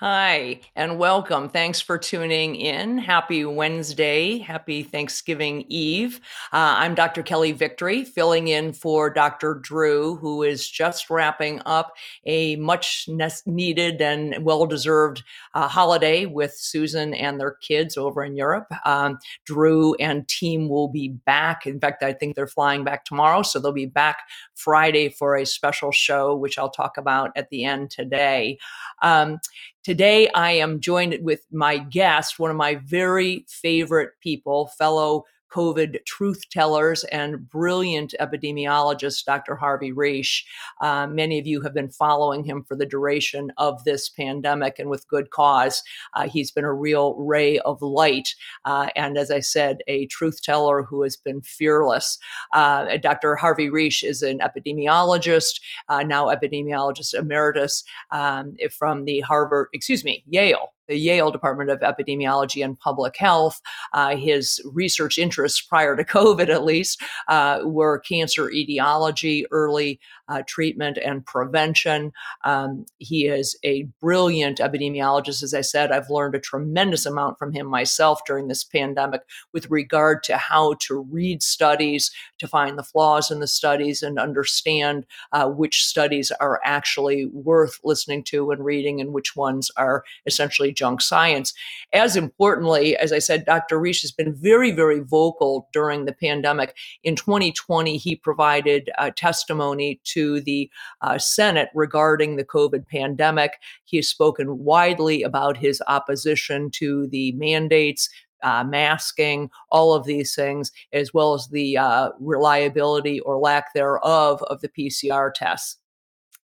Hi, and welcome. Thanks for tuning in. Happy Wednesday. Happy Thanksgiving Eve. Uh, I'm Dr. Kelly Victory, filling in for Dr. Drew, who is just wrapping up a much needed and well deserved uh, holiday with Susan and their kids over in Europe. Um, Drew and team will be back. In fact, I think they're flying back tomorrow, so they'll be back Friday for a special show, which I'll talk about at the end today. Um, Today, I am joined with my guest, one of my very favorite people, fellow COVID truth tellers and brilliant epidemiologist, Dr. Harvey Risch. Uh, many of you have been following him for the duration of this pandemic and with good cause. Uh, he's been a real ray of light. Uh, and as I said, a truth teller who has been fearless. Uh, Dr. Harvey Risch is an epidemiologist, uh, now epidemiologist emeritus um, from the Harvard, excuse me, Yale the Yale Department of Epidemiology and Public Health. Uh, his research interests prior to COVID, at least, uh, were cancer etiology, early uh, treatment, and prevention. Um, he is a brilliant epidemiologist. As I said, I've learned a tremendous amount from him myself during this pandemic with regard to how to read studies, to find the flaws in the studies, and understand uh, which studies are actually worth listening to and reading and which ones are essentially junk science. As importantly, as I said, Dr. Risch has been very, very vocal during the pandemic. In 2020, he provided uh, testimony to the uh, Senate regarding the COVID pandemic. He has spoken widely about his opposition to the mandates, uh, masking, all of these things, as well as the uh, reliability or lack thereof of the PCR tests.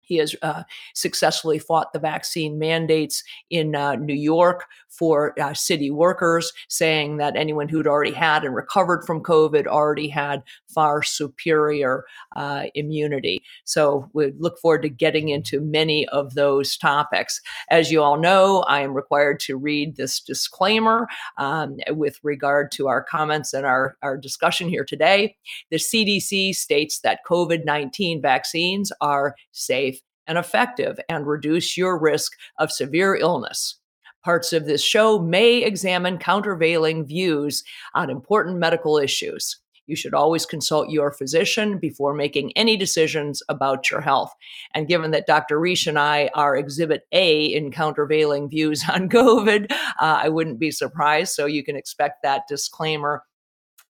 He has uh, successfully fought the vaccine mandates in uh, New York for uh, city workers, saying that anyone who'd already had and recovered from COVID already had far superior uh, immunity. So we look forward to getting into many of those topics. As you all know, I am required to read this disclaimer um, with regard to our comments and our, our discussion here today. The CDC states that COVID 19 vaccines are safe and effective and reduce your risk of severe illness. Parts of this show may examine countervailing views on important medical issues. You should always consult your physician before making any decisions about your health. And given that Dr. Risch and I are exhibit A in countervailing views on COVID, uh, I wouldn't be surprised. So you can expect that disclaimer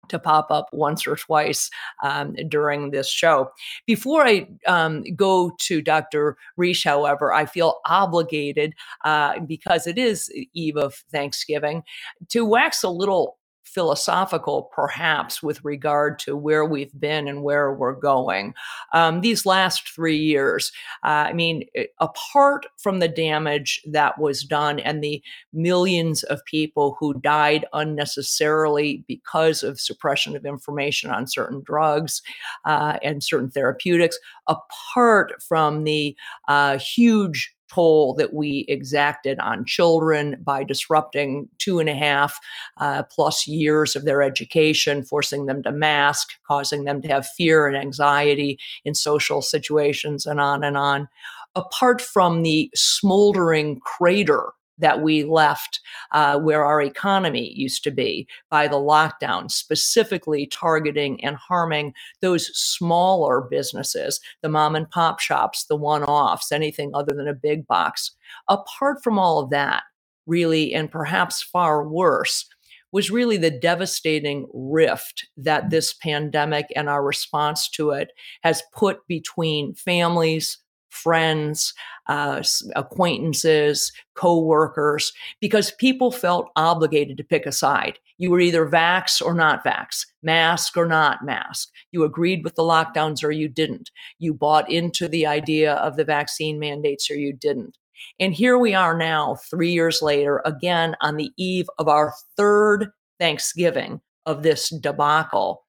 to pop up once or twice um, during this show. Before I um, go to Dr. Risch, however, I feel obligated uh, because it is Eve of Thanksgiving to wax a little philosophical, perhaps, with regard to where we've been and where we're going. Um, these last three years, uh, I mean, apart from the damage that was done and the millions of people who died unnecessarily because of suppression of information on certain drugs uh, and certain therapeutics, apart from the uh, huge toll that we exacted on children by disrupting two and a half uh, plus years of their education, forcing them to mask, causing them to have fear and anxiety in social situations, and on and on. Apart from the smoldering crater that we left uh, where our economy used to be by the lockdown, specifically targeting and harming those smaller businesses, the mom and pop shops, the one offs, anything other than a big box. Apart from all of that, really, and perhaps far worse, was really the devastating rift that this pandemic and our response to it has put between families, friends, uh, acquaintances, co-workers, because people felt obligated to pick a side. You were either vax or not vax, mask or not mask. You agreed with the lockdowns or you didn't. You bought into the idea of the vaccine mandates or you didn't. And here we are now, three years later, again on the eve of our third Thanksgiving of this debacle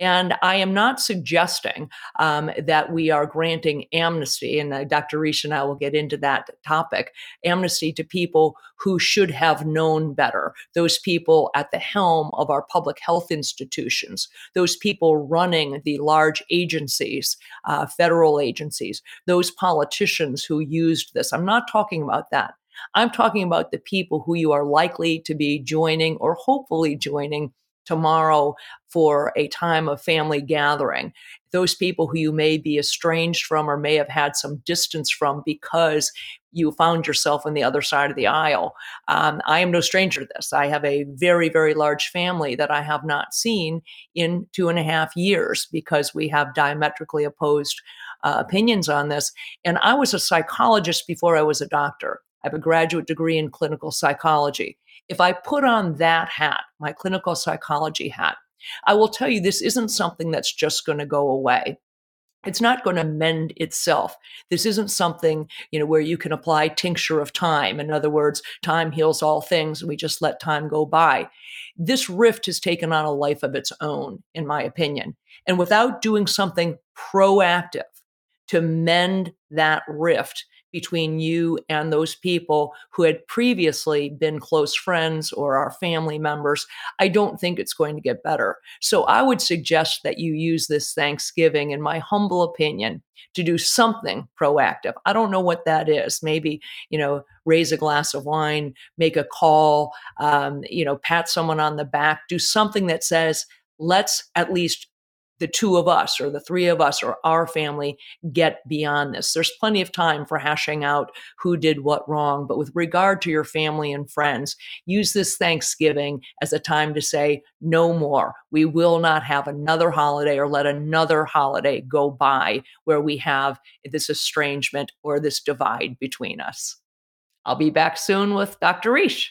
and I am not suggesting um, that we are granting amnesty, and uh, Dr. Risch and I will get into that topic amnesty to people who should have known better, those people at the helm of our public health institutions, those people running the large agencies, uh, federal agencies, those politicians who used this. I'm not talking about that. I'm talking about the people who you are likely to be joining or hopefully joining tomorrow for a time of family gathering. Those people who you may be estranged from or may have had some distance from because you found yourself on the other side of the aisle. Um, I am no stranger to this. I have a very, very large family that I have not seen in two and a half years because we have diametrically opposed uh, opinions on this. And I was a psychologist before I was a doctor. I have a graduate degree in clinical psychology. If I put on that hat, my clinical psychology hat, I will tell you this isn't something that's just going to go away it's not going to mend itself. This isn't something, you know, where you can apply tincture of time. In other words, time heals all things and we just let time go by. This rift has taken on a life of its own, in my opinion. And without doing something proactive to mend that rift, between you and those people who had previously been close friends or our family members, I don't think it's going to get better. So I would suggest that you use this Thanksgiving, in my humble opinion, to do something proactive. I don't know what that is. Maybe, you know, raise a glass of wine, make a call, um, you know, pat someone on the back, do something that says, let's at least the two of us or the three of us or our family get beyond this. There's plenty of time for hashing out who did what wrong. But with regard to your family and friends, use this Thanksgiving as a time to say, no more. We will not have another holiday or let another holiday go by where we have this estrangement or this divide between us. I'll be back soon with Dr. Risch.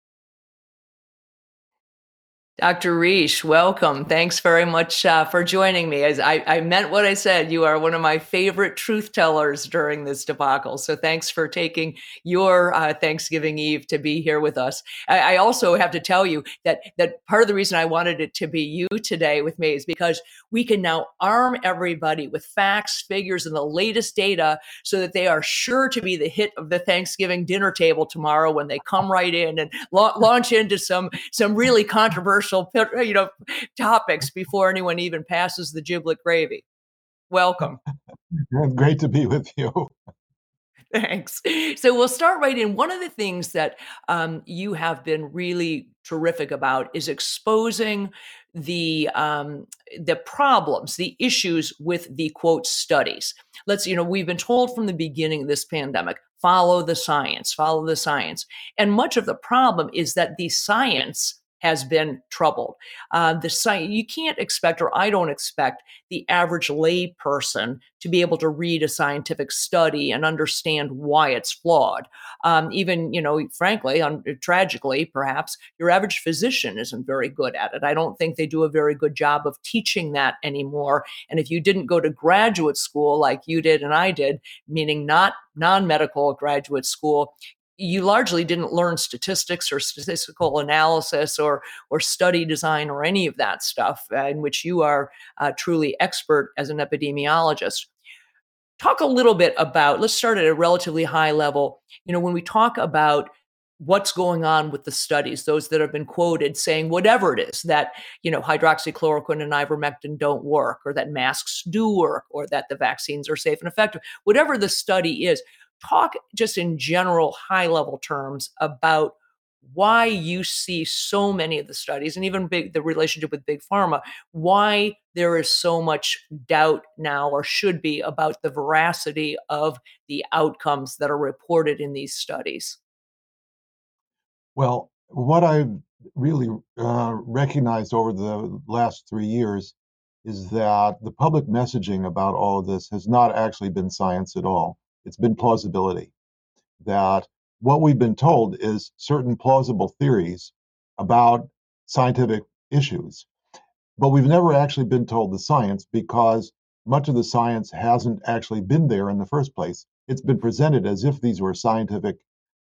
Dr. Risch, welcome. Thanks very much uh, for joining me. As I, I, meant what I said, you are one of my favorite truth tellers during this debacle. So thanks for taking your uh, Thanksgiving Eve to be here with us. I, I, also have to tell you that that part of the reason I wanted it to be you today with me is because we can now arm everybody with facts, figures, and the latest data so that they are sure to be the hit of the Thanksgiving dinner table tomorrow when they come right in and la- launch into some some really controversial you know, topics before anyone even passes the giblet gravy. Welcome. Great to be with you. Thanks. So we'll start right in. One of the things that um, you have been really terrific about is exposing the um, the problems, the issues with the quote studies. Let's you know we've been told from the beginning of this pandemic follow the science, follow the science, and much of the problem is that the science has been troubled. Uh, the site you can't expect, or I don't expect, the average lay person to be able to read a scientific study and understand why it's flawed. Um, even, you know, frankly, un- tragically, perhaps your average physician isn't very good at it. I don't think they do a very good job of teaching that anymore. And if you didn't go to graduate school like you did and I did, meaning not non medical graduate school, you largely didn't learn statistics or statistical analysis or or study design or any of that stuff uh, in which you are uh, truly expert as an epidemiologist. Talk a little bit about let's start at a relatively high level. You know when we talk about what's going on with the studies those that have been quoted saying whatever it is that you know hydroxychloroquine and ivermectin don't work or that masks do work or that the vaccines are safe and effective whatever the study is talk just in general high level terms about why you see so many of the studies and even big the relationship with big pharma why there is so much doubt now or should be about the veracity of the outcomes that are reported in these studies. Well what i've really uh, recognized over the last three years is that the public messaging about all of this has not actually been science at all it's been plausibility. That what we've been told is certain plausible theories about scientific issues. But we've never actually been told the science because much of the science hasn't actually been there in the first place. It's been presented as if these were scientific,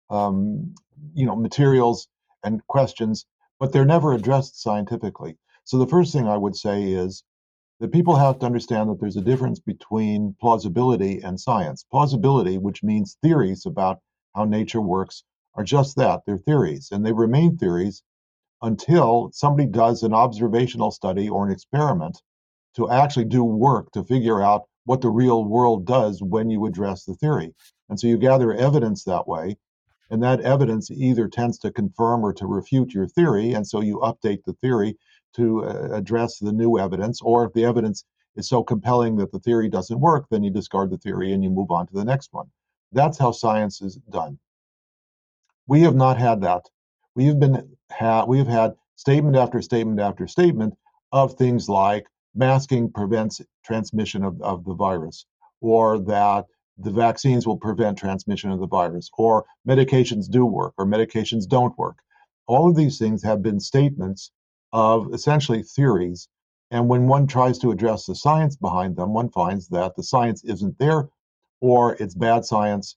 um, you know, materials and questions, but they're never addressed scientifically. So the first thing I would say is that people have to understand that there's a difference between plausibility and science. Plausibility, which means theories about how nature works, are just that they're theories, and they remain theories until somebody does an observational study or an experiment to actually do work to figure out what the real world does when you address the theory. And so you gather evidence that way, and that evidence either tends to confirm or to refute your theory, and so you update the theory to uh, address the new evidence, or if the evidence is so compelling that the theory doesn't work, then you discard the theory and you move on to the next one. That's how science is done. We have not had that. We have been ha- we have had statement after statement after statement of things like masking prevents transmission of, of the virus, or that the vaccines will prevent transmission of the virus, or medications do work, or medications don't work. All of these things have been statements of essentially theories. And when one tries to address the science behind them, one finds that the science isn't there, or it's bad science,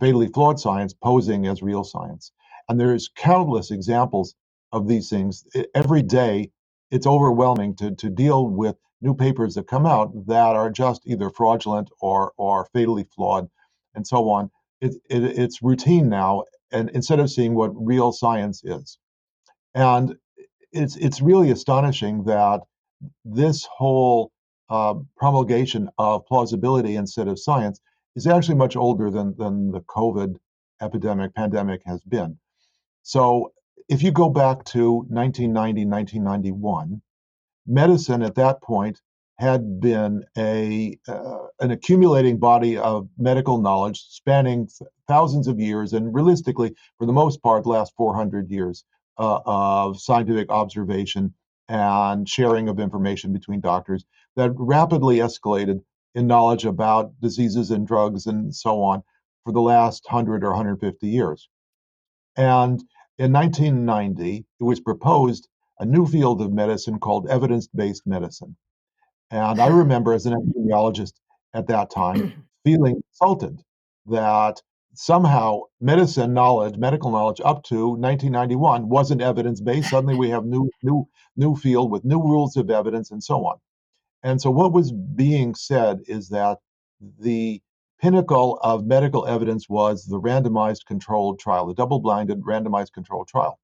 fatally flawed science posing as real science. And there's countless examples of these things. Every day, it's overwhelming to, to deal with new papers that come out that are just either fraudulent or, or fatally flawed and so on. It, it, it's routine now, and instead of seeing what real science is. And it's it's really astonishing that this whole uh, promulgation of plausibility instead of science is actually much older than than the COVID epidemic pandemic has been. So if you go back to 1990, 1991, medicine at that point had been a uh, an accumulating body of medical knowledge spanning thousands of years and realistically for the most part last 400 years uh, of scientific observation and sharing of information between doctors that rapidly escalated in knowledge about diseases and drugs and so on for the last 100 or 150 years. And in 1990, it was proposed a new field of medicine called evidence based medicine. And I remember as an epidemiologist at that time feeling insulted that somehow medicine knowledge, medical knowledge up to 1991 wasn't evidence based. Suddenly we have new new new field with new rules of evidence and so on. And so what was being said is that the pinnacle of medical evidence was the randomized controlled trial, the double-blinded randomized controlled trial.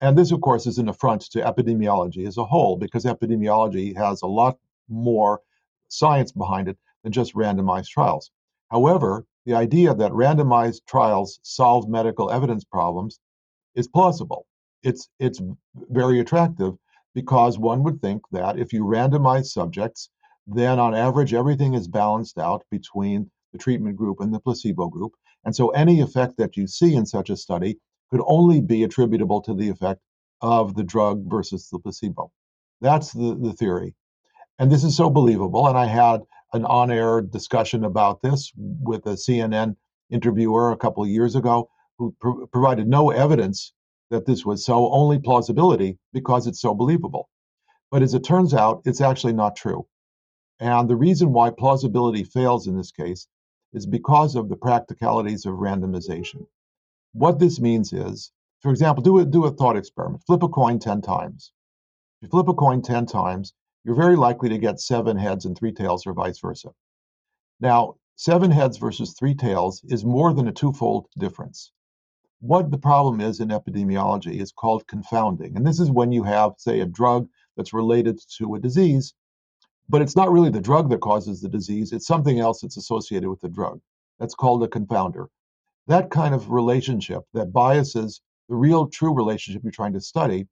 And this, of course, is an affront to epidemiology as a whole, because epidemiology has a lot more science behind it than just randomized trials. However, the idea that randomized trials solve medical evidence problems is plausible. It's it's very attractive because one would think that if you randomize subjects, then on average everything is balanced out between the treatment group and the placebo group. And so any effect that you see in such a study could only be attributable to the effect of the drug versus the placebo. That's the, the theory. And this is so believable. And I had an on air discussion about this with a CNN interviewer a couple of years ago who provided no evidence that this was so, only plausibility because it's so believable. But as it turns out, it's actually not true. And the reason why plausibility fails in this case is because of the practicalities of randomization. What this means is, for example, do a, do a thought experiment. Flip a coin 10 times. If you flip a coin 10 times, you're very likely to get seven heads and three tails or vice versa. Now, seven heads versus three tails is more than a twofold difference. What the problem is in epidemiology is called confounding. And this is when you have, say, a drug that's related to a disease, but it's not really the drug that causes the disease, it's something else that's associated with the drug. That's called a confounder. That kind of relationship that biases the real true relationship you're trying to study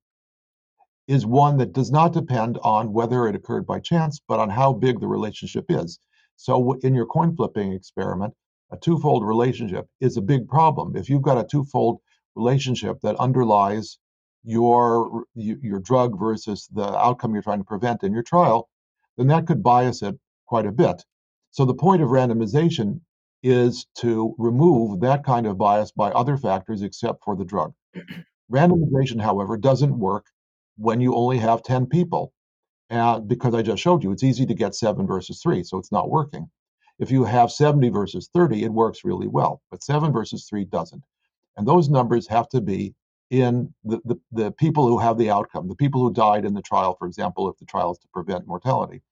is one that does not depend on whether it occurred by chance, but on how big the relationship is. So in your coin flipping experiment, a twofold relationship is a big problem. If you've got a twofold relationship that underlies your your drug versus the outcome you're trying to prevent in your trial, then that could bias it quite a bit. So the point of randomization is to remove that kind of bias by other factors except for the drug. Randomization, however, doesn't work when you only have 10 people. And because I just showed you, it's easy to get seven versus three, so it's not working. If you have 70 versus 30, it works really well, but seven versus three doesn't. And those numbers have to be in the, the, the people who have the outcome, the people who died in the trial, for example, if the trial is to prevent mortality.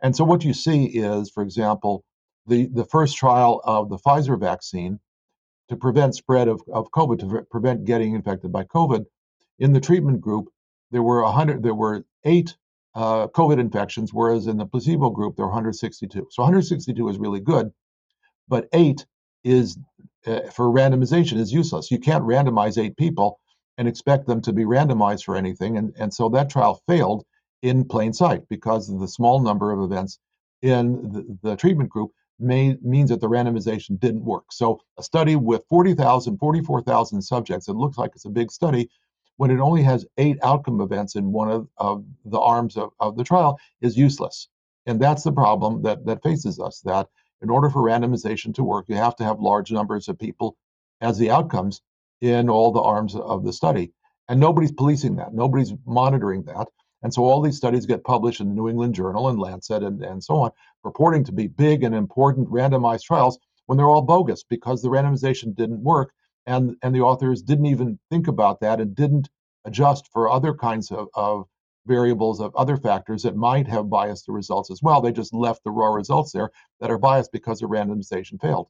And so what you see is, for example, the, the first trial of the Pfizer vaccine to prevent spread of, of COVID, to prevent getting infected by COVID, in the treatment group, there were 100, there were eight uh, COVID infections, whereas in the placebo group, there were 162. So 162 is really good, but eight is uh, for randomization is useless. You can't randomize eight people and expect them to be randomized for anything. And, and so that trial failed in plain sight because of the small number of events in the, the treatment group may, means that the randomization didn't work. So a study with 40,000, 44,000 subjects, it looks like it's a big study, when it only has eight outcome events in one of, of the arms of, of the trial is useless. And that's the problem that, that faces us, that in order for randomization to work, you have to have large numbers of people as the outcomes in all the arms of the study. And nobody's policing that. Nobody's monitoring that. And so all these studies get published in the New England Journal and Lancet and, and so on, purporting to be big and important randomized trials when they're all bogus because the randomization didn't work and and the authors didn't even think about that and didn't adjust for other kinds of, of variables of other factors that might have biased the results as well. They just left the raw results there that are biased because the randomization failed.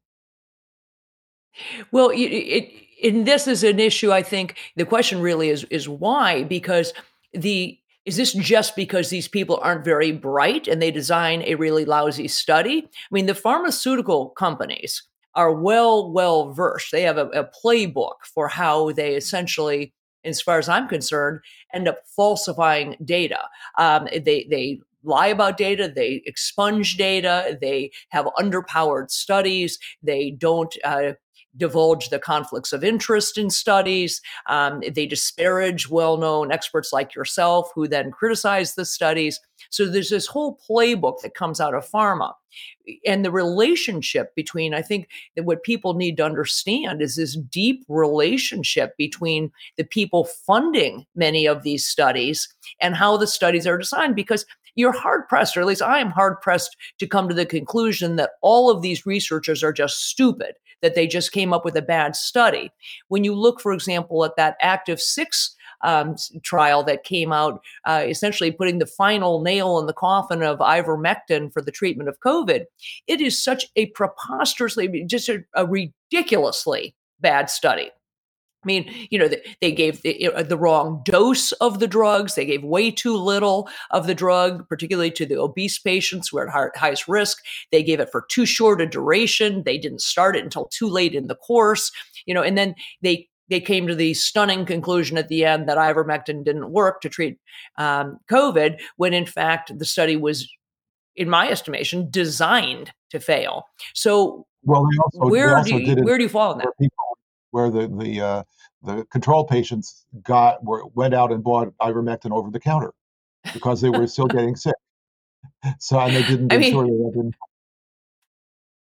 Well, it, it, and this is an issue. I think the question really is is why because the is this just because these people aren't very bright and they design a really lousy study? I mean, the pharmaceutical companies are well, well versed. They have a, a playbook for how they essentially, as far as I'm concerned, end up falsifying data. Um, they they lie about data, they expunge data, they have underpowered studies, they don't uh, divulge the conflicts of interest in studies. Um, they disparage well known experts like yourself who then criticize the studies. So there's this whole playbook that comes out of pharma. And the relationship between, I think that what people need to understand is this deep relationship between the people funding many of these studies and how the studies are designed. Because you're hard pressed, or at least I am hard pressed to come to the conclusion that all of these researchers are just stupid that they just came up with a bad study. When you look, for example, at that ACTIV-6 um, trial that came out, uh, essentially putting the final nail in the coffin of ivermectin for the treatment of COVID, it is such a preposterously, just a, a ridiculously bad study. I mean, you know, they gave the, the, wrong dose of the drugs. They gave way too little of the drug, particularly to the obese patients who are at highest risk. They gave it for too short a duration. They didn't start it until too late in the course, you know, and then they they came to the stunning conclusion at the end that ivermectin didn't work to treat um, COVID, when in fact the study was, in my estimation, designed to fail. So, well, also, where do you, where do you fall in that? People where the the uh, the control patients got were went out and bought ivermectin over the counter because they were still getting sick. So and they didn't I mean, they didn't.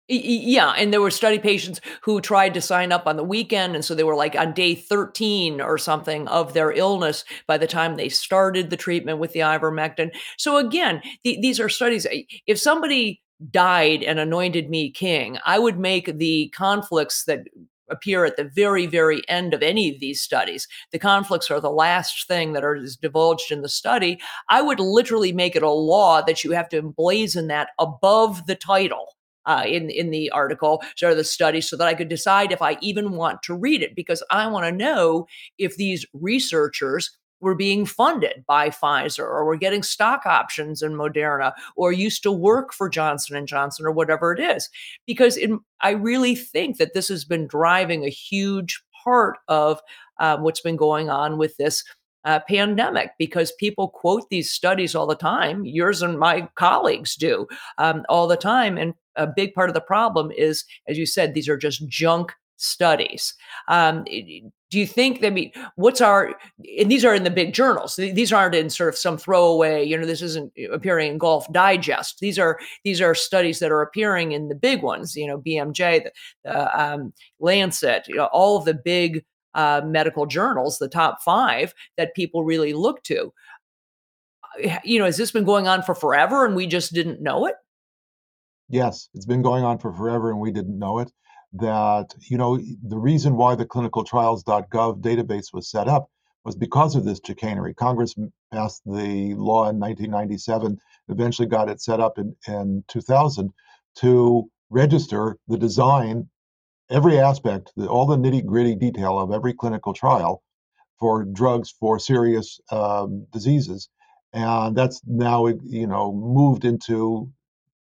Yeah, and there were study patients who tried to sign up on the weekend, and so they were like on day 13 or something of their illness by the time they started the treatment with the ivermectin. So again, th- these are studies. If somebody died and anointed me king, I would make the conflicts that appear at the very, very end of any of these studies. The conflicts are the last thing that are divulged in the study. I would literally make it a law that you have to emblazon that above the title. Uh, in in the article or the study, so that I could decide if I even want to read it, because I want to know if these researchers were being funded by Pfizer or were getting stock options in Moderna or used to work for Johnson and Johnson or whatever it is because I really think that this has been driving a huge part of uh, what's been going on with this uh, pandemic because people quote these studies all the time. Yours and my colleagues do um, all the time. And a big part of the problem is, as you said, these are just junk studies. Um, do you think that I mean what's our and these are in the big journals these aren't in sort of some throwaway you know this isn't appearing in golf digest. These are these are studies that are appearing in the big ones you know bmj the, the um, lancet you know all of the big uh, medical journals the top five that people really look to. Uh, you know has this been going on for forever and we just didn't know it? Yes it's been going on for forever and we didn't know it that you know the reason why the clinicaltrials.gov database was set up was because of this chicanery. Congress passed the law in 1997, eventually got it set up in, in 2000 to register the design, every aspect, the, all the nitty gritty detail of every clinical trial for drugs for serious um, diseases. And that's now, you know, moved into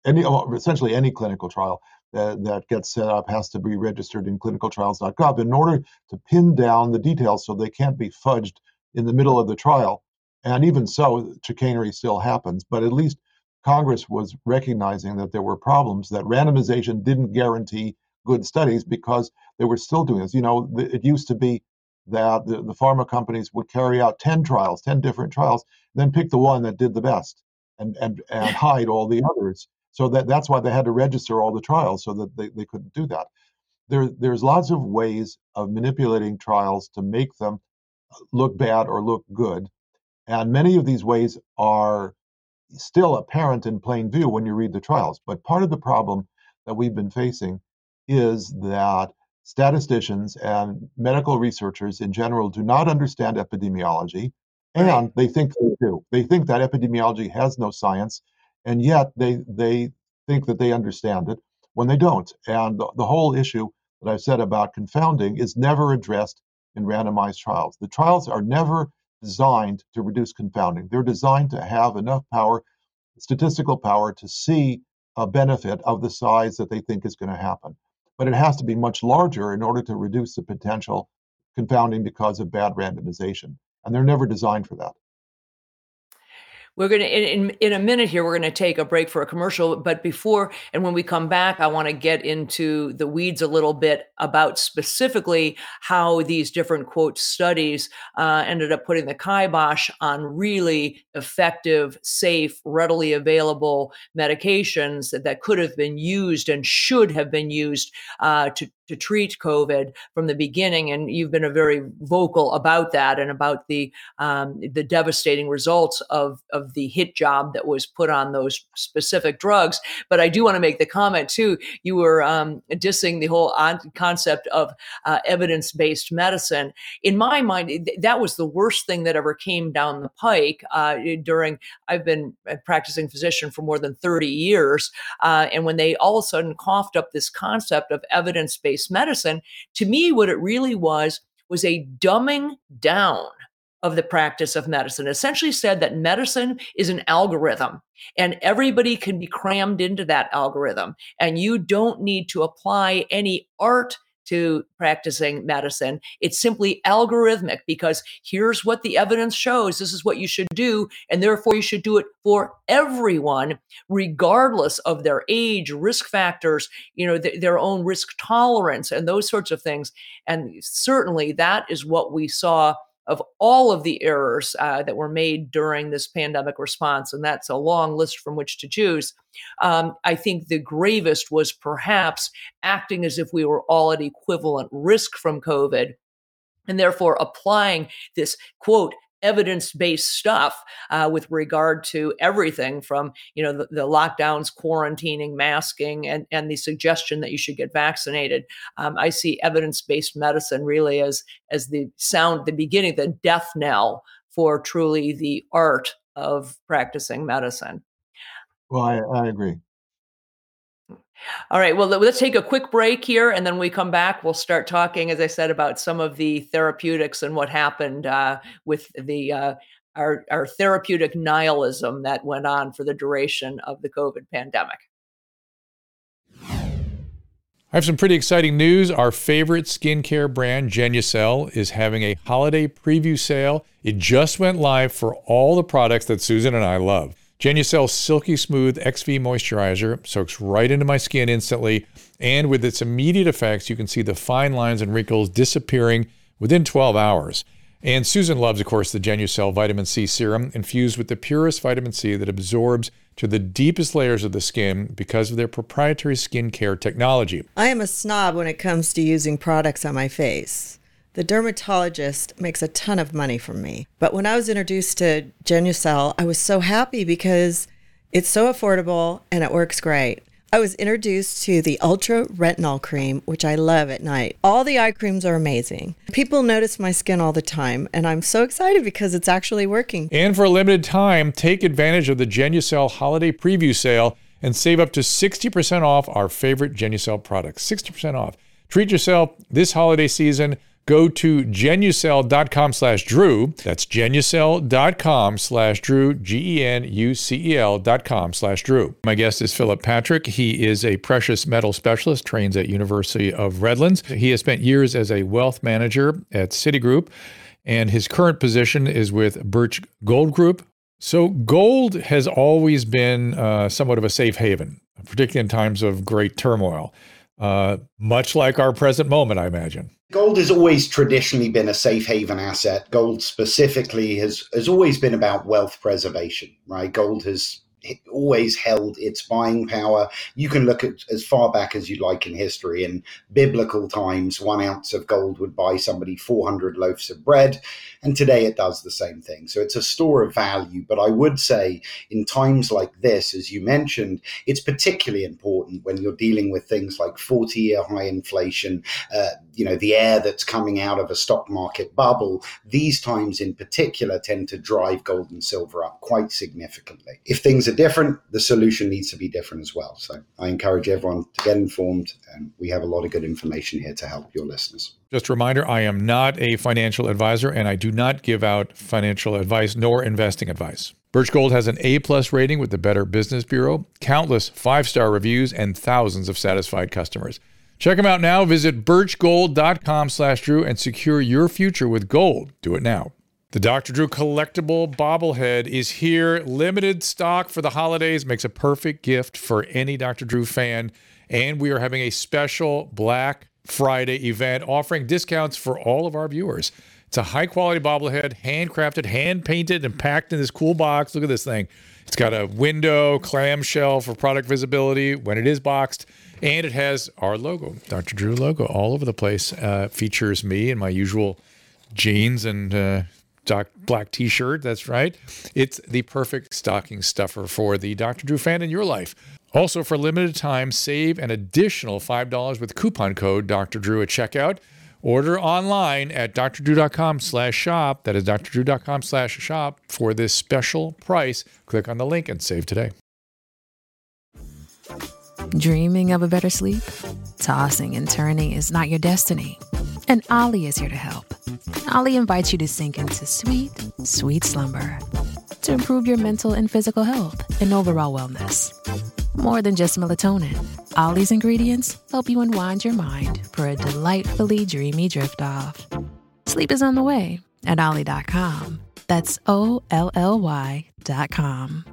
any, essentially any clinical trial that, that gets set up has to be registered in clinicaltrials.gov in order to pin down the details so they can't be fudged in the middle of the trial. And even so, chicanery still happens, but at least Congress was recognizing that there were problems, that randomization didn't guarantee good studies because they were still doing this. You know, it used to be that the, the pharma companies would carry out 10 trials, 10 different trials, then pick the one that did the best and, and, and hide all the others. So that, that's why they had to register all the trials so that they, they couldn't do that. There, there's lots of ways of manipulating trials to make them look bad or look good. And many of these ways are still apparent in plain view when you read the trials. But part of the problem that we've been facing is that statisticians and medical researchers in general do not understand epidemiology, and they think they do. They think that epidemiology has no science, and yet they they think that they understand it when they don't. And the, the whole issue that I've said about confounding is never addressed in randomized trials. The trials are never designed to reduce confounding. They're designed to have enough power, statistical power, to see a benefit of the size that they think is going to happen. But it has to be much larger in order to reduce the potential confounding because of bad randomization. And they're never designed for that. We're going to, in, in a minute here, we're going to take a break for a commercial. But before, and when we come back, I want to get into the weeds a little bit about specifically how these different quote studies uh, ended up putting the kibosh on really effective, safe, readily available medications that, that could have been used and should have been used uh, to, to treat COVID from the beginning, and you've been a very vocal about that and about the um, the devastating results of of the hit job that was put on those specific drugs. But I do want to make the comment too. You were um, dissing the whole concept of uh, evidence based medicine. In my mind, th- that was the worst thing that ever came down the pike uh, during. I've been a practicing physician for more than thirty years, uh, and when they all of a sudden coughed up this concept of evidence based based medicine, to me, what it really was was a dumbing down of the practice of medicine. It essentially said that medicine is an algorithm and everybody can be crammed into that algorithm. And you don't need to apply any art to practicing medicine. It's simply algorithmic because here's what the evidence shows. This is what you should do. And therefore, you should do it for everyone, regardless of their age, risk factors, you know, th- their own risk tolerance, and those sorts of things. And certainly that is what we saw of all of the errors uh, that were made during this pandemic response, and that's a long list from which to choose. Um, I think the gravest was perhaps acting as if we were all at equivalent risk from COVID and therefore applying this quote evidence-based stuff uh, with regard to everything from you know the, the, lockdowns quarantining masking and, and the suggestion that you should get vaccinated. Um, i see evidence-based medicine really as as the sound the beginning the death knell for truly the art of practicing medicine. Well i, I agree all right. Well, let's take a quick break here, and then we come back. We'll start talking, as I said, about some of the therapeutics and what happened uh, with the uh, our our therapeutic nihilism that went on for the duration of the COVID pandemic. I have some pretty exciting news. Our favorite skincare brand, Genucel, is having a holiday preview sale. It just went live for all the products that Susan and I love. Genucel's Silky Smooth XV Moisturizer soaks right into my skin instantly, and with its immediate effects, you can see the fine lines and wrinkles disappearing within 12 hours. And Susan loves, of course, the Genucel Vitamin C Serum, infused with the purest vitamin C that absorbs to the deepest layers of the skin because of their proprietary skincare technology. I am a snob when it comes to using products on my face. The dermatologist makes a ton of money from me. But when I was introduced to Genucel, I was so happy because it's so affordable and it works great. I was introduced to the Ultra Retinol Cream, which I love at night. All the eye creams are amazing. People notice my skin all the time, and I'm so excited because it's actually working. And for a limited time, take advantage of the Genucel Holiday Preview Sale and save up to 60% off our favorite Genucel products. 60% off. Treat yourself this holiday season go to genucel.com slash Drew. That's genucel.com slash Drew, G E N U C E L dot com slash Drew. My guest is Philip Patrick. He is a precious metal specialist, trains at University of Redlands. He has spent years as a wealth manager at Citigroup, and his current position is with Birch Gold Group. So, gold has always been uh, somewhat of a safe haven, particularly in times of great turmoil, uh, much like our present moment, I imagine. Gold has always traditionally been a safe haven asset. Gold specifically has, has always been about wealth preservation, right? Gold has always held its buying power. You can look at as far back as you like in history. In biblical times, one ounce of gold would buy somebody 400 loaves of bread. And today it does the same thing. So it's a store of value. But I would say in times like this, as you mentioned, it's particularly important when you're dealing with things like 40 year high inflation, uh, you know, the air that's coming out of a stock market bubble. These times in particular tend to drive gold and silver up quite significantly. If things are different, the solution needs to be different as well. So I encourage everyone to get informed, and we have a lot of good information here to help your listeners. Just a reminder I am not a financial advisor and I do not give out financial advice nor investing advice. Birch Gold has an A plus rating with the Better Business Bureau, countless five star reviews, and thousands of satisfied customers. Check them out now. Visit birchgold.com slash Drew and secure your future with gold. Do it now. The Dr. Drew collectible bobblehead is here. Limited stock for the holidays. Makes a perfect gift for any Dr. Drew fan. And we are having a special Black Friday event offering discounts for all of our viewers. It's a high quality bobblehead, handcrafted, hand painted, and packed in this cool box. Look at this thing. It's got a window, clamshell for product visibility when it is boxed, and it has our logo, Dr. Drew logo, all over the place. Uh, features me in my usual jeans and uh, black t-shirt. That's right. It's the perfect stocking stuffer for the Dr. Drew fan in your life. Also, for limited time, save an additional $5 with coupon code Dr. Drew at checkout. Order online at drdrew.com slash shop. That is drdrew.com slash shop for this special price. Click on the link and save today. Dreaming of a better sleep? Tossing and turning is not your destiny. And Olly is here to help. Olly invites you to sink into sweet, sweet slumber to improve your mental and physical health and overall wellness. More than just melatonin, Olly's ingredients help you unwind your mind for a delightfully dreamy drift off. Sleep is on the way at Olly.com. That's O L L Y.com.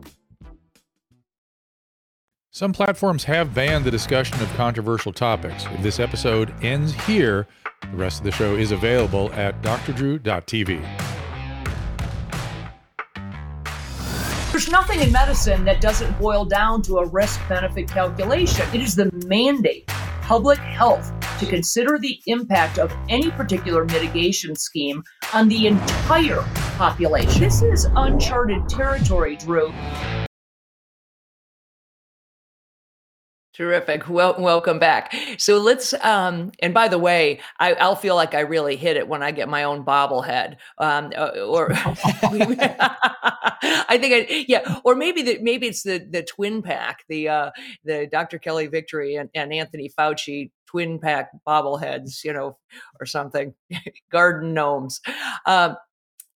Some platforms have banned the discussion of controversial topics. If this episode ends here, the rest of the show is available at drdrew.tv. There's nothing in medicine that doesn't boil down to a risk benefit calculation. It is the mandate, public health, to consider the impact of any particular mitigation scheme on the entire population. This is uncharted territory, Drew. Terrific. Well, welcome back. So let's, um, and by the way, I, will feel like I really hit it when I get my own bobblehead. Um, uh, or I think, I, yeah, or maybe the, maybe it's the the twin pack, the uh, the Dr. Kelly Victory and, and Anthony Fauci twin pack bobbleheads, you know, or something, garden gnomes. Um,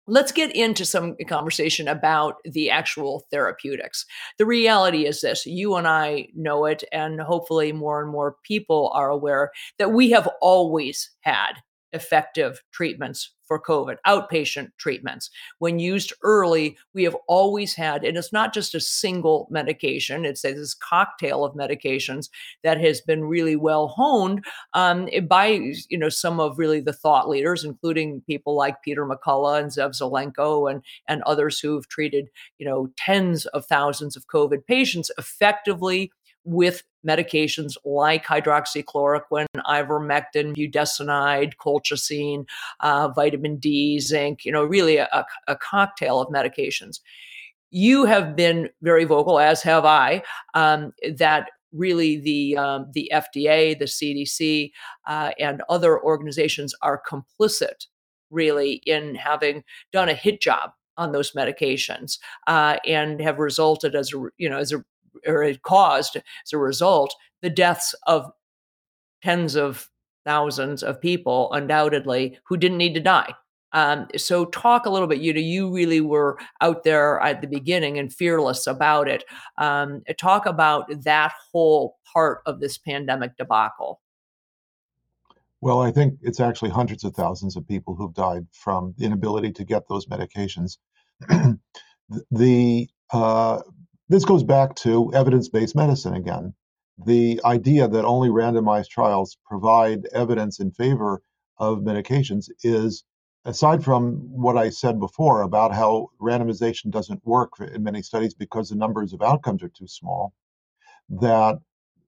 Let's get into some conversation about the actual therapeutics. The reality is this you and I know it, and hopefully more and more people are aware that we have always had effective treatments for COVID, outpatient treatments. When used early, we have always had, and it's not just a single medication, it's this cocktail of medications that has been really well honed um, by you know some of really the thought leaders, including people like Peter McCullough and Zev Zelenko and, and others who've treated you know tens of thousands of COVID patients effectively with medications like hydroxychloroquine, ivermectin, budesonide, colchicine, uh, vitamin D, zinc, you know, really a, a, cocktail of medications. You have been very vocal, as have I, um, that really the um, the FDA, the CDC, uh, and other organizations are complicit, really, in having done a hit job on those medications uh, and have resulted as a you know as a or it caused as a result the deaths of tens of thousands of people undoubtedly who didn't need to die. Um, so talk a little bit you know you really were out there at the beginning and fearless about it. Um, talk about that whole part of this pandemic debacle. Well i think it's actually hundreds of thousands of people who've died from the inability to get those medications. The uh, this goes back to evidence based medicine again. The idea that only randomized trials provide evidence in favor of medications is, aside from what I said before about how randomization doesn't work in many studies because the numbers of outcomes are too small, that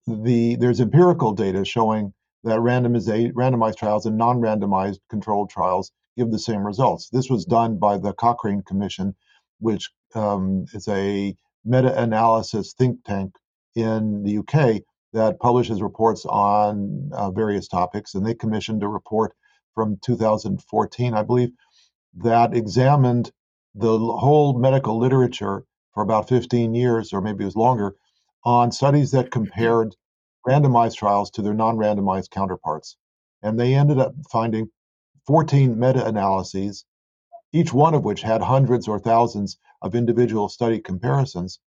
the there's empirical data showing that randomized trials and non-randomized controlled trials give the same results. This was done by the Cochrane Commission, which um, is a meta analysis think tank in the UK that publishes reports on uh, various topics. And they commissioned a report from 2014, I believe, that examined the whole medical literature for about 15 years, or maybe it was longer, on studies that compared randomized trials to their non randomized counterparts. And they ended up finding 14 meta analyses, each one of which had hundreds or thousands of individual study comparisons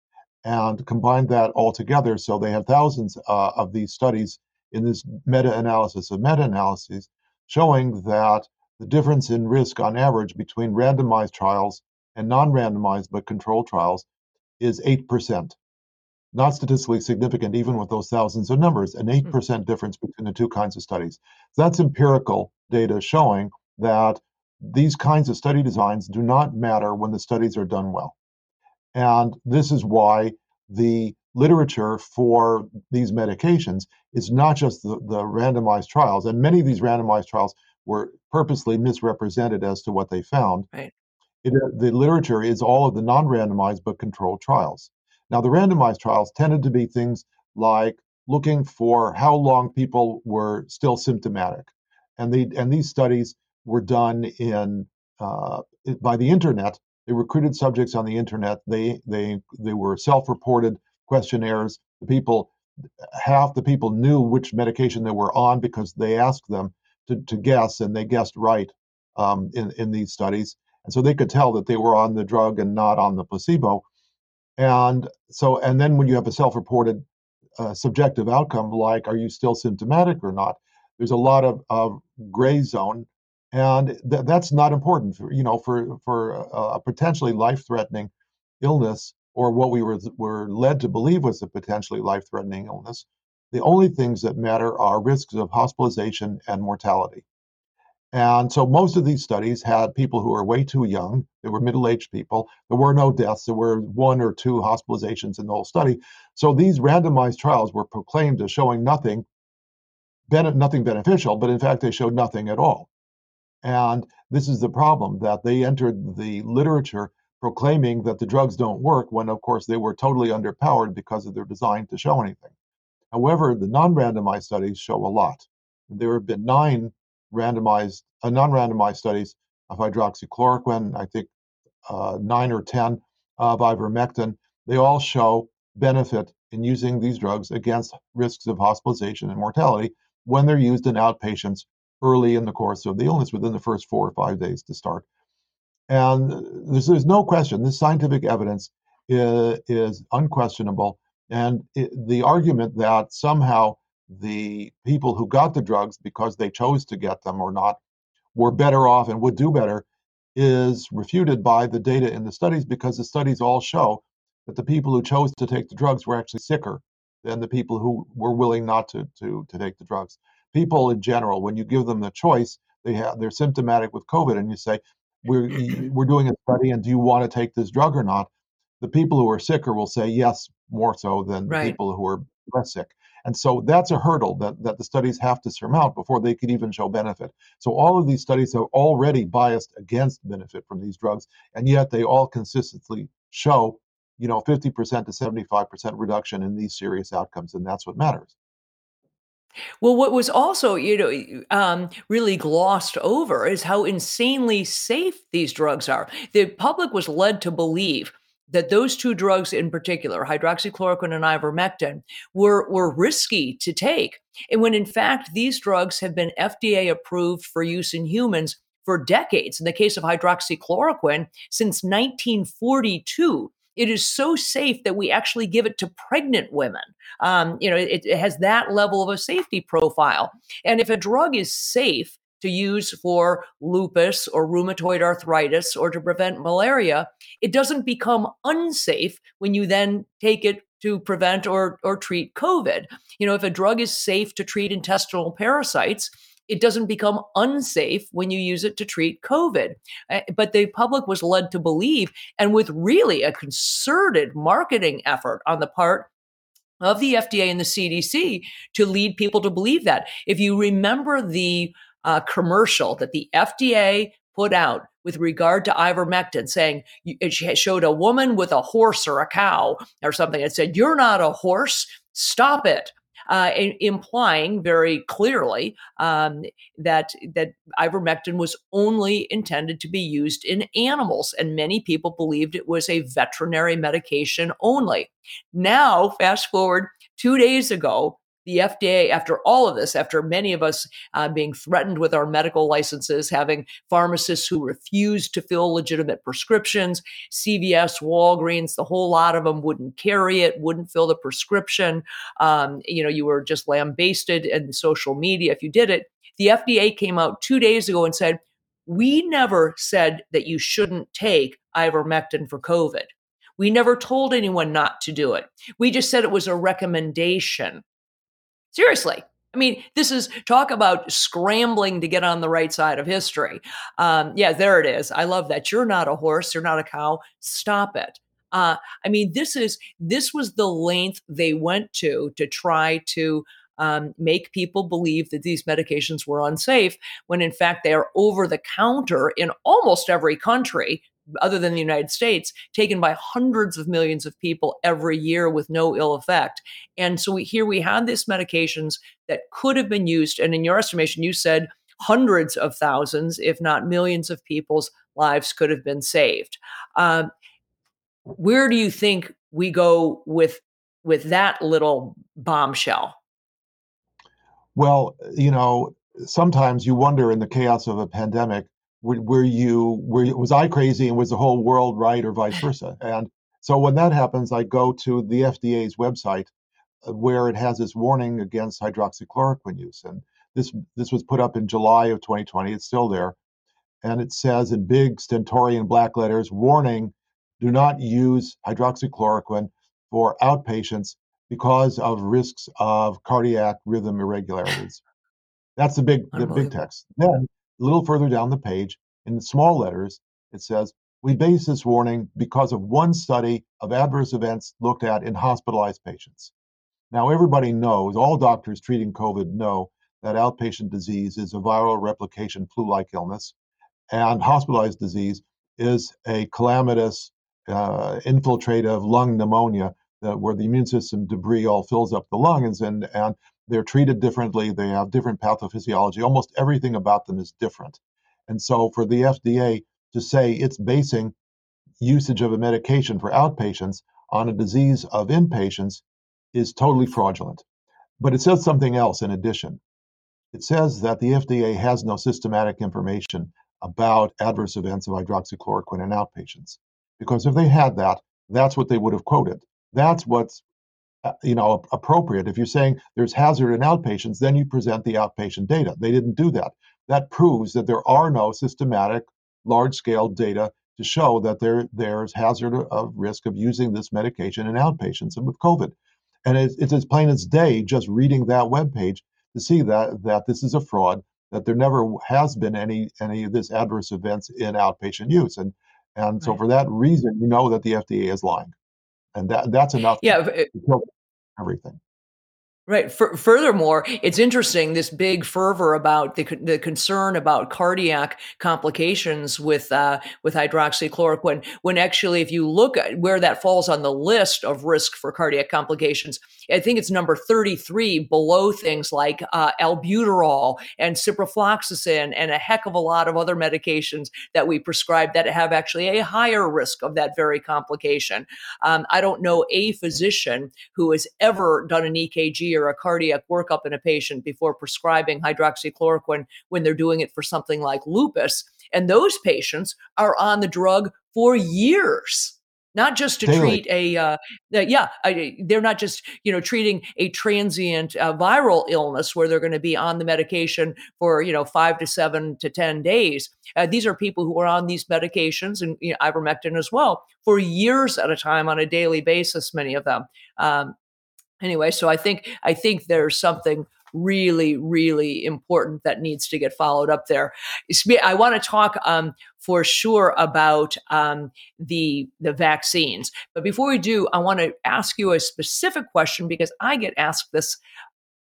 and combined that all together. So they have thousands uh, of these studies in this meta analysis of meta analyses showing that the difference in risk on average between randomized trials and non randomized but controlled trials is 8%. Not statistically significant, even with those thousands of numbers, an 8% hmm. difference between the two kinds of studies. So that's empirical data showing that these kinds of study designs do not matter when the studies are done well. And this is why the literature for these medications is not just the, the randomized trials, and many of these randomized trials were purposely misrepresented as to what they found. Right. It, uh, the literature is all of the non randomized but controlled trials. Now, the randomized trials tended to be things like looking for how long people were still symptomatic. And, the, and these studies were done in uh, by the internet. They recruited subjects on the internet. They they they were self-reported questionnaires. The people, half the people knew which medication they were on because they asked them to, to guess, and they guessed right um, in in these studies. And so they could tell that they were on the drug and not on the placebo. And so, and then when you have a self-reported uh, subjective outcome like are you still symptomatic or not, there's a lot of, of gray zone and th- that's not important for you know for for a potentially life-threatening illness or what we were were led to believe was a potentially life-threatening illness. The only things that matter are risks of hospitalization and mortality. And so most of these studies had people who were way too young. They were middle-aged people. There were no deaths. There were one or two hospitalizations in the whole study. So these randomized trials were proclaimed as showing nothing nothing beneficial but in fact they showed nothing at all And this is the problem that they entered the literature proclaiming that the drugs don't work when, of course, they were totally underpowered because of their design to show anything. However, the non randomized studies show a lot. There have been nine randomized, uh, non randomized studies of hydroxychloroquine, I think uh, nine or 10 of ivermectin. They all show benefit in using these drugs against risks of hospitalization and mortality when they're used in outpatients early in the course of the illness within the first four or five days to start. And there's, there's no question, this scientific evidence is, is unquestionable. And it, the argument that somehow the people who got the drugs because they chose to get them or not were better off and would do better is refuted by the data in the studies because the studies all show that the people who chose to take the drugs were actually sicker than the people who were willing not to, to, to take the drugs. People in general, when you give them the choice, they have they're symptomatic with COVID, and you say, "We're we're doing a study, and do you want to take this drug or not?" The people who are sicker will say yes more so than right. people who are less sick. And so that's a hurdle that, that the studies have to surmount before they could even show benefit. So all of these studies are already biased against benefit from these drugs, and yet they all consistently show, you know, 50% to 75% reduction in these serious outcomes, and that's what matters. Well, what was also, you know, um, really glossed over is how insanely safe these drugs are. The public was led to believe that those two drugs in particular, hydroxychloroquine and ivermectin, were, were risky to take. And when in fact, these drugs have been FDA approved for use in humans for decades. In the case of hydroxychloroquine, since 1942. It is so safe that we actually give it to pregnant women. Um, you know, it, it has that level of a safety profile. And if a drug is safe, to use for lupus or rheumatoid arthritis or to prevent malaria, it doesn't become unsafe when you then take it to prevent or, or treat COVID. You know, if a drug is safe to treat intestinal parasites, it doesn't become unsafe when you use it to treat COVID. Uh, but the public was led to believe, and with really a concerted marketing effort on the part of the FDA and the CDC to lead people to believe that. If you remember the uh, commercial that the FDA put out with regard to ivermectin, saying it showed a woman with a horse or a cow or something. It said, "You're not a horse. Stop it." Uh, implying very clearly um, that that ivermectin was only intended to be used in animals, and many people believed it was a veterinary medication only. Now, fast forward two days ago, the FDA, after all of this, after many of us uh, being threatened with our medical licenses, having pharmacists who refused to fill legitimate prescriptions, CVS, Walgreens, the whole lot of them wouldn't carry it, wouldn't fill the prescription. Um, you know, you were just lambasted in social media if you did it. The FDA came out two days ago and said, we never said that you shouldn't take ivermectin for COVID. We never told anyone not to do it. We just said it was a recommendation. Seriously. I mean, this is talk about scrambling to get on the right side of history. Um, yeah, there it is. I love that. You're not a horse. You're not a cow. Stop it. Uh, I mean, this is this was the length they went to to try to um, make people believe that these medications were unsafe when in fact they are over the counter in almost every country other than the United States, taken by hundreds of millions of people every year with no ill effect. And so we, here we had these medications that could have been used. And in your estimation, you said hundreds of thousands, if not millions of people's lives could have been saved. Um, where do you think we go with with that little bombshell? Well, you know, sometimes you wonder in the chaos of a pandemic were, were you were was I crazy and was the whole world right or vice versa? And so when that happens, I go to the FDA's website uh, where it has this warning against hydroxychloroquine use. And this this was put up in July of 2020. It's still there. And it says in big stentorian black letters, warning, do not use hydroxychloroquine for outpatients because of risks of cardiac rhythm irregularities. That's the big the big text. Then a little further down the page, in small letters, it says, We base this warning because of one study of adverse events looked at in hospitalized patients. Now, everybody knows, all doctors treating COVID know that outpatient disease is a viral replication flu like illness, and hospitalized disease is a calamitous, uh, infiltrative lung pneumonia where the immune system debris all fills up the lungs and, and they're treated differently. They have different pathophysiology. Almost everything about them is different. And so for the FDA to say it's basing usage of a medication for outpatients on a disease of inpatients is totally fraudulent. But it says something else in addition. It says that the FDA has no systematic information about adverse events of hydroxychloroquine in outpatients. Because if they had that, that's what they would have quoted. That's what's Uh, you know appropriate. If you're saying there's hazard in outpatients, then you present the outpatient data. They didn't do that. That proves that there are no systematic large-scale data to show that there there's hazard of risk of using this medication in outpatients and with COVID. And it's, it's as plain as day just reading that web page to see that that this is a fraud, that there never has been any any of this adverse events in outpatient use. And and so right. for that reason, you know that the FDA is lying. And that that's enough yeah, to, to kill everything. Right. F- furthermore, it's interesting this big fervor about the, the concern about cardiac complications with uh, with hydroxychloroquine. When actually, if you look at where that falls on the list of risk for cardiac complications, I think it's number thirty three, below things like uh, albuterol and ciprofloxacin and a heck of a lot of other medications that we prescribe that have actually a higher risk of that very complication. Um, I don't know a physician who has ever done an EKG or a cardiac workup in a patient before prescribing hydroxychloroquine when they're doing it for something like lupus. And those patients are on the drug for years not just to treat a uh, yeah I, they're not just you know treating a transient uh, viral illness where they're going to be on the medication for you know five to seven to ten days. Uh, these are people who are on these medications and you know, ivermectin as well for years at a time on a daily basis many of them. Um, anyway so i think i think there's something really really important that needs to get followed up there. I want to talk um, for sure about um, the the vaccines. But before we do i want to ask you a specific question because i get asked this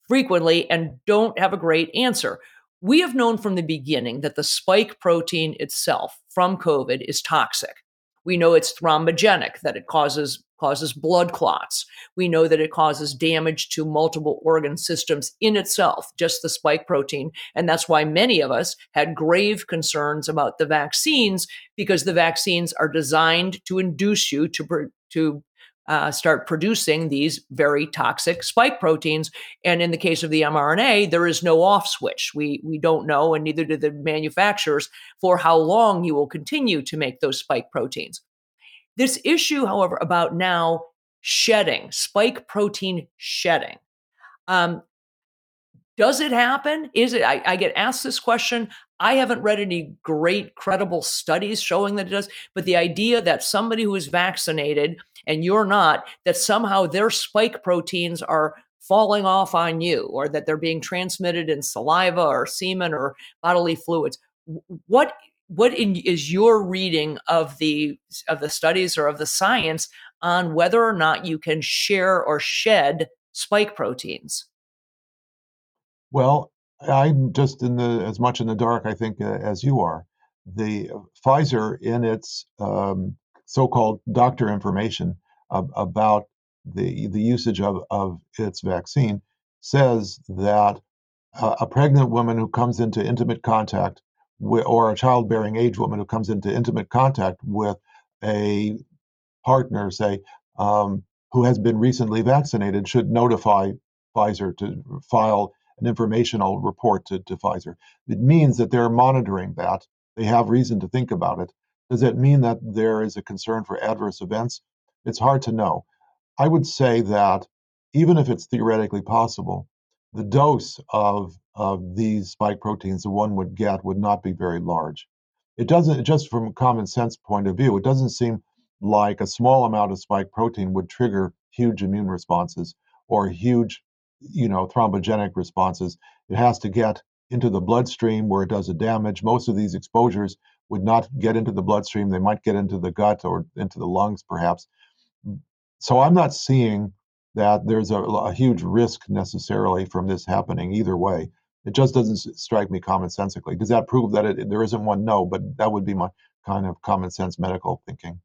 frequently and don't have a great answer. We have known from the beginning that the spike protein itself from covid is toxic. We know it's thrombogenic, that it causes causes blood clots. We know that it causes damage to multiple organ systems in itself, just the spike protein. And that's why many of us had grave concerns about the vaccines because the vaccines are designed to induce you to, to uh, start producing these very toxic spike proteins. And in the case of the mRNA, there is no off switch. We we don't know, and neither do the manufacturers, for how long you will continue to make those spike proteins. This issue, however, about now shedding, spike protein shedding. Um, does it happen? Is it? I, I, get asked this question. I haven't read any great credible studies showing that it does, but the idea that somebody who is vaccinated and you're not, that somehow their spike proteins are falling off on you or that they're being transmitted in saliva or semen or bodily fluids. What what in, is your reading of the of the studies or of the science on whether or not you can share or shed spike proteins? Well, I'm just in the as much in the dark, I think, uh, as you are. The uh, Pfizer, in its um, so-called doctor information about the the usage of of its vaccine, says that uh, a pregnant woman who comes into intimate contact or a childbearing age woman who comes into intimate contact with a partner, say, um, who has been recently vaccinated, should notify Pfizer to file an informational report to, to Pfizer. It means that they're monitoring that. They have reason to think about it. Does it mean that there is a concern for adverse events? It's hard to know. I would say that even if it's theoretically possible, the dose of, of these spike proteins that one would get would not be very large. It doesn't, just from a common sense point of view, it doesn't seem like a small amount of spike protein would trigger huge immune responses or huge you know thrombogenic responses. It has to get into the bloodstream where it does the damage. Most of these exposures would not get into the bloodstream. They might get into the gut or into the lungs perhaps. So i'm not seeing that there's a, a huge risk necessarily from this happening either way It just doesn't strike me commonsensically. Does that prove that it, there isn't one? No, but that would be my kind of common sense medical thinking.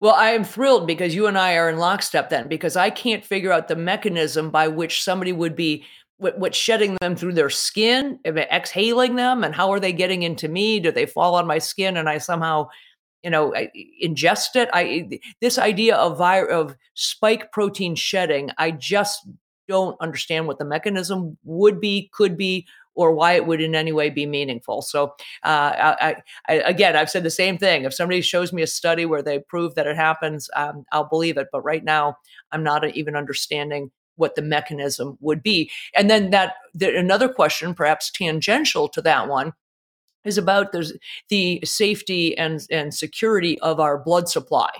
Well, I am thrilled because you and I are in lockstep then, because I can't figure out the mechanism by which somebody would be what, what shedding them through their skin, exhaling them, and how are they getting into me? Do they fall on my skin and I somehow, you know, ingest it? I this idea of vi- of spike protein shedding, I just don't understand what the mechanism would be, could be, or why it would in any way be meaningful. So, uh, I, I, again, I've said the same thing. If somebody shows me a study where they prove that it happens, um, I'll believe it. But right now, I'm not even understanding what the mechanism would be. And then that the, another question, perhaps tangential to that one, is about the, safety and, and security of our blood supply.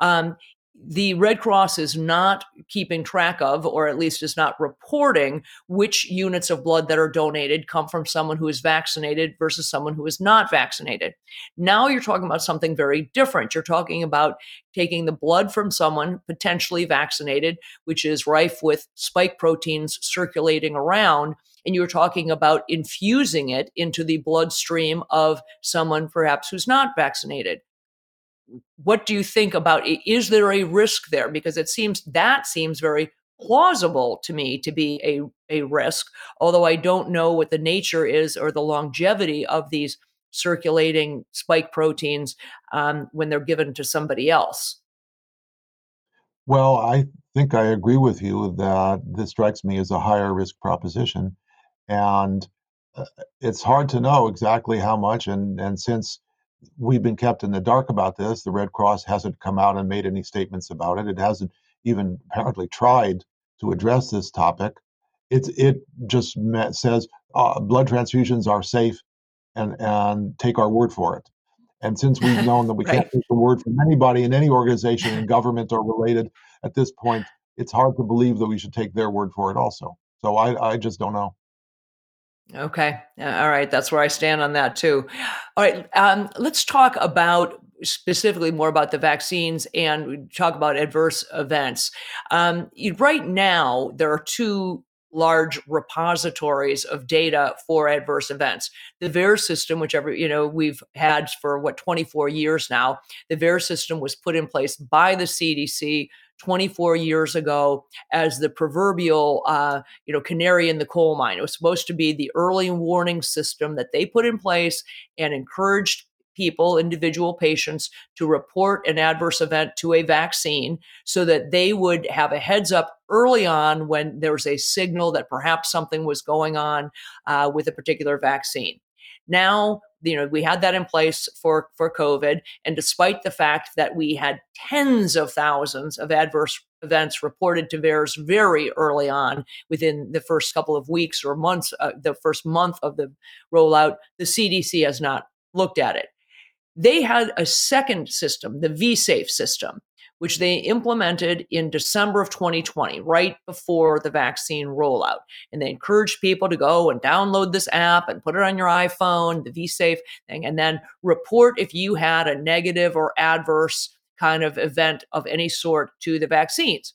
Um, the Red Cross is not keeping track of, or at least is not reporting, which units of blood that are donated come from someone who is vaccinated versus someone who is not vaccinated. Now you're talking about something very different. You're talking about taking the blood from someone potentially vaccinated, which is rife with spike proteins circulating around. And you're talking about infusing it into the bloodstream of someone perhaps who's not vaccinated what do you think about is there a risk there? Because it seems that seems very plausible to me to be a, a risk although i don't know what the nature is or the longevity of these circulating spike proteins um, when they're given to somebody else. Well i think i agree with you that this strikes me as a higher risk proposition and uh, it's hard to know exactly how much and and since we've been kept in the dark about this. The Red Cross hasn't come out and made any statements about it. It hasn't even apparently tried to address this topic. It's it just says uh, blood transfusions are safe, and and take our word for it. And since we've known that we right. can't take the word from anybody in any organization in government or related at this point, it's hard to believe that we should take their word for it also. So I I just don't know. Okay. All right. That's where I stand on that too. All right. Um, let's talk about specifically more about the vaccines and talk about adverse events. Um, right now, there are two large repositories of data for adverse events. The VAERS system, which every, you know, we've had for what, 24 years now, the VAERS system was put in place by the CDC 24 years ago as the proverbial, uh, you know, canary in the coal mine. It was supposed to be the early warning system that they put in place and encouraged people, individual patients, to report an adverse event to a vaccine so that they would have a heads up early on when there was a signal that perhaps something was going on uh, with a particular vaccine. Now, you know, we had that in place for, for COVID. And despite the fact that we had tens of thousands of adverse events reported to VAERS very early on within the first couple of weeks or months, uh, the first month of the rollout, the CDC has not looked at it. They had a second system, the vSafe system, which they implemented in December of 2020, right before the vaccine rollout. And they encouraged people to go and download this app and put it on your iPhone, the vSafe thing, and then report if you had a negative or adverse kind of event of any sort to the vaccines.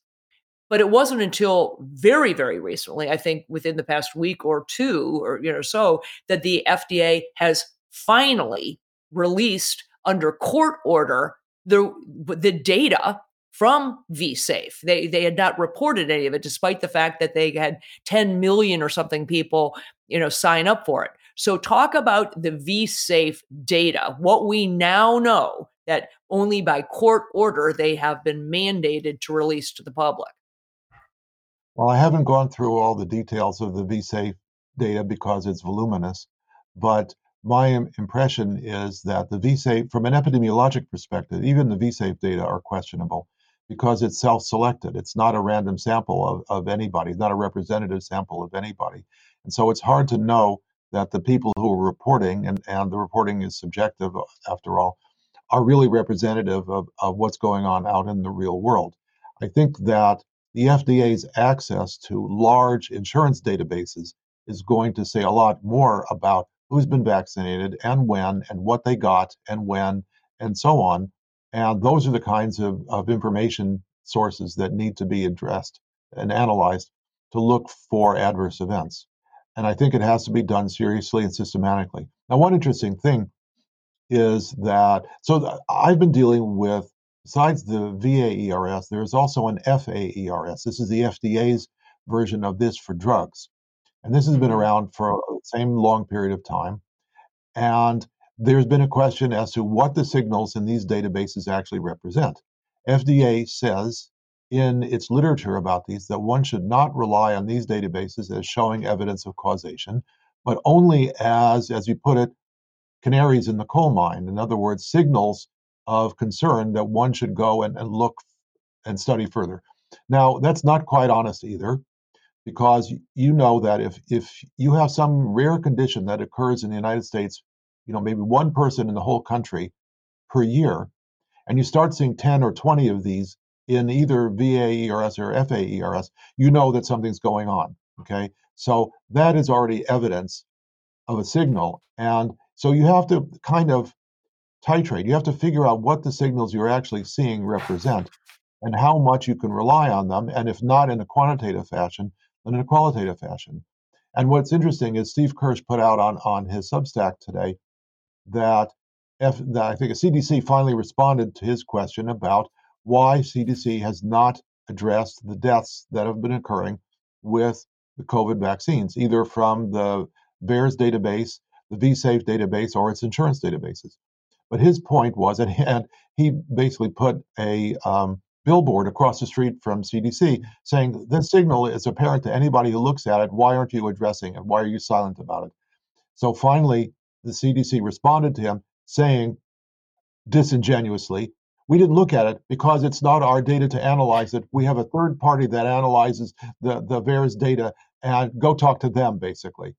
But it wasn't until very, very recently, I think within the past week or two or you know so, that the FDA has finally released under court order the the data from vSafe. They they had not reported any of it, despite the fact that they had 10 million or something people, you know, sign up for it. So talk about the vSafe data. What we now know that only by court order they have been mandated to release to the public. Well, I haven't gone through all the details of the vSafe data because it's voluminous, but my impression is that the vSafe, from an epidemiologic perspective, even the vSafe data are questionable because it's self-selected. It's not a random sample of, of anybody, it's not a representative sample of anybody. And so it's hard to know that the people who are reporting, and, and the reporting is subjective uh, after all, are really representative of, of what's going on out in the real world. I think that the FDA's access to large insurance databases is going to say a lot more about who's been vaccinated and when and what they got and when and so on. And those are the kinds of, of information sources that need to be addressed and analyzed to look for adverse events. And I think it has to be done seriously and systematically. Now, one interesting thing is that so I've been dealing with besides the VAERS, there's also an FAERS. This is the FDA's version of this for drugs. And this has been mm-hmm. around for the same long period of time. And there's been a question as to what the signals in these databases actually represent. FDA says in its literature about these that one should not rely on these databases as showing evidence of causation, but only as, as you put it, canaries in the coal mine. In other words, signals of concern that one should go and, and look and study further. Now, that's not quite honest either, because you know that if if you have some rare condition that occurs in the United States, you know, maybe one person in the whole country per year, and you start seeing 10 or 20 of these in either VAERS or FAERS, you know that something's going on. Okay. So that is already evidence of a signal. And so you have to kind of titrate. You have to figure out what the signals you're actually seeing represent and how much you can rely on them. And if not in a quantitative fashion, then in a qualitative fashion. And what's interesting is Steve Kirsch put out on, on his Substack today that, F, that I think a CDC finally responded to his question about why CDC has not addressed the deaths that have been occurring with the COVID vaccines, either from the VAERS database, the vSafe database, or its insurance databases. But his point was and he basically put a um, billboard across the street from CDC saying, This signal is apparent to anybody who looks at it. Why aren't you addressing it? Why are you silent about it? So finally, the CDC responded to him saying disingenuously, we didn't look at it because it's not our data to analyze it. We have a third party that analyzes the, the VAERS data and go talk to them, basically,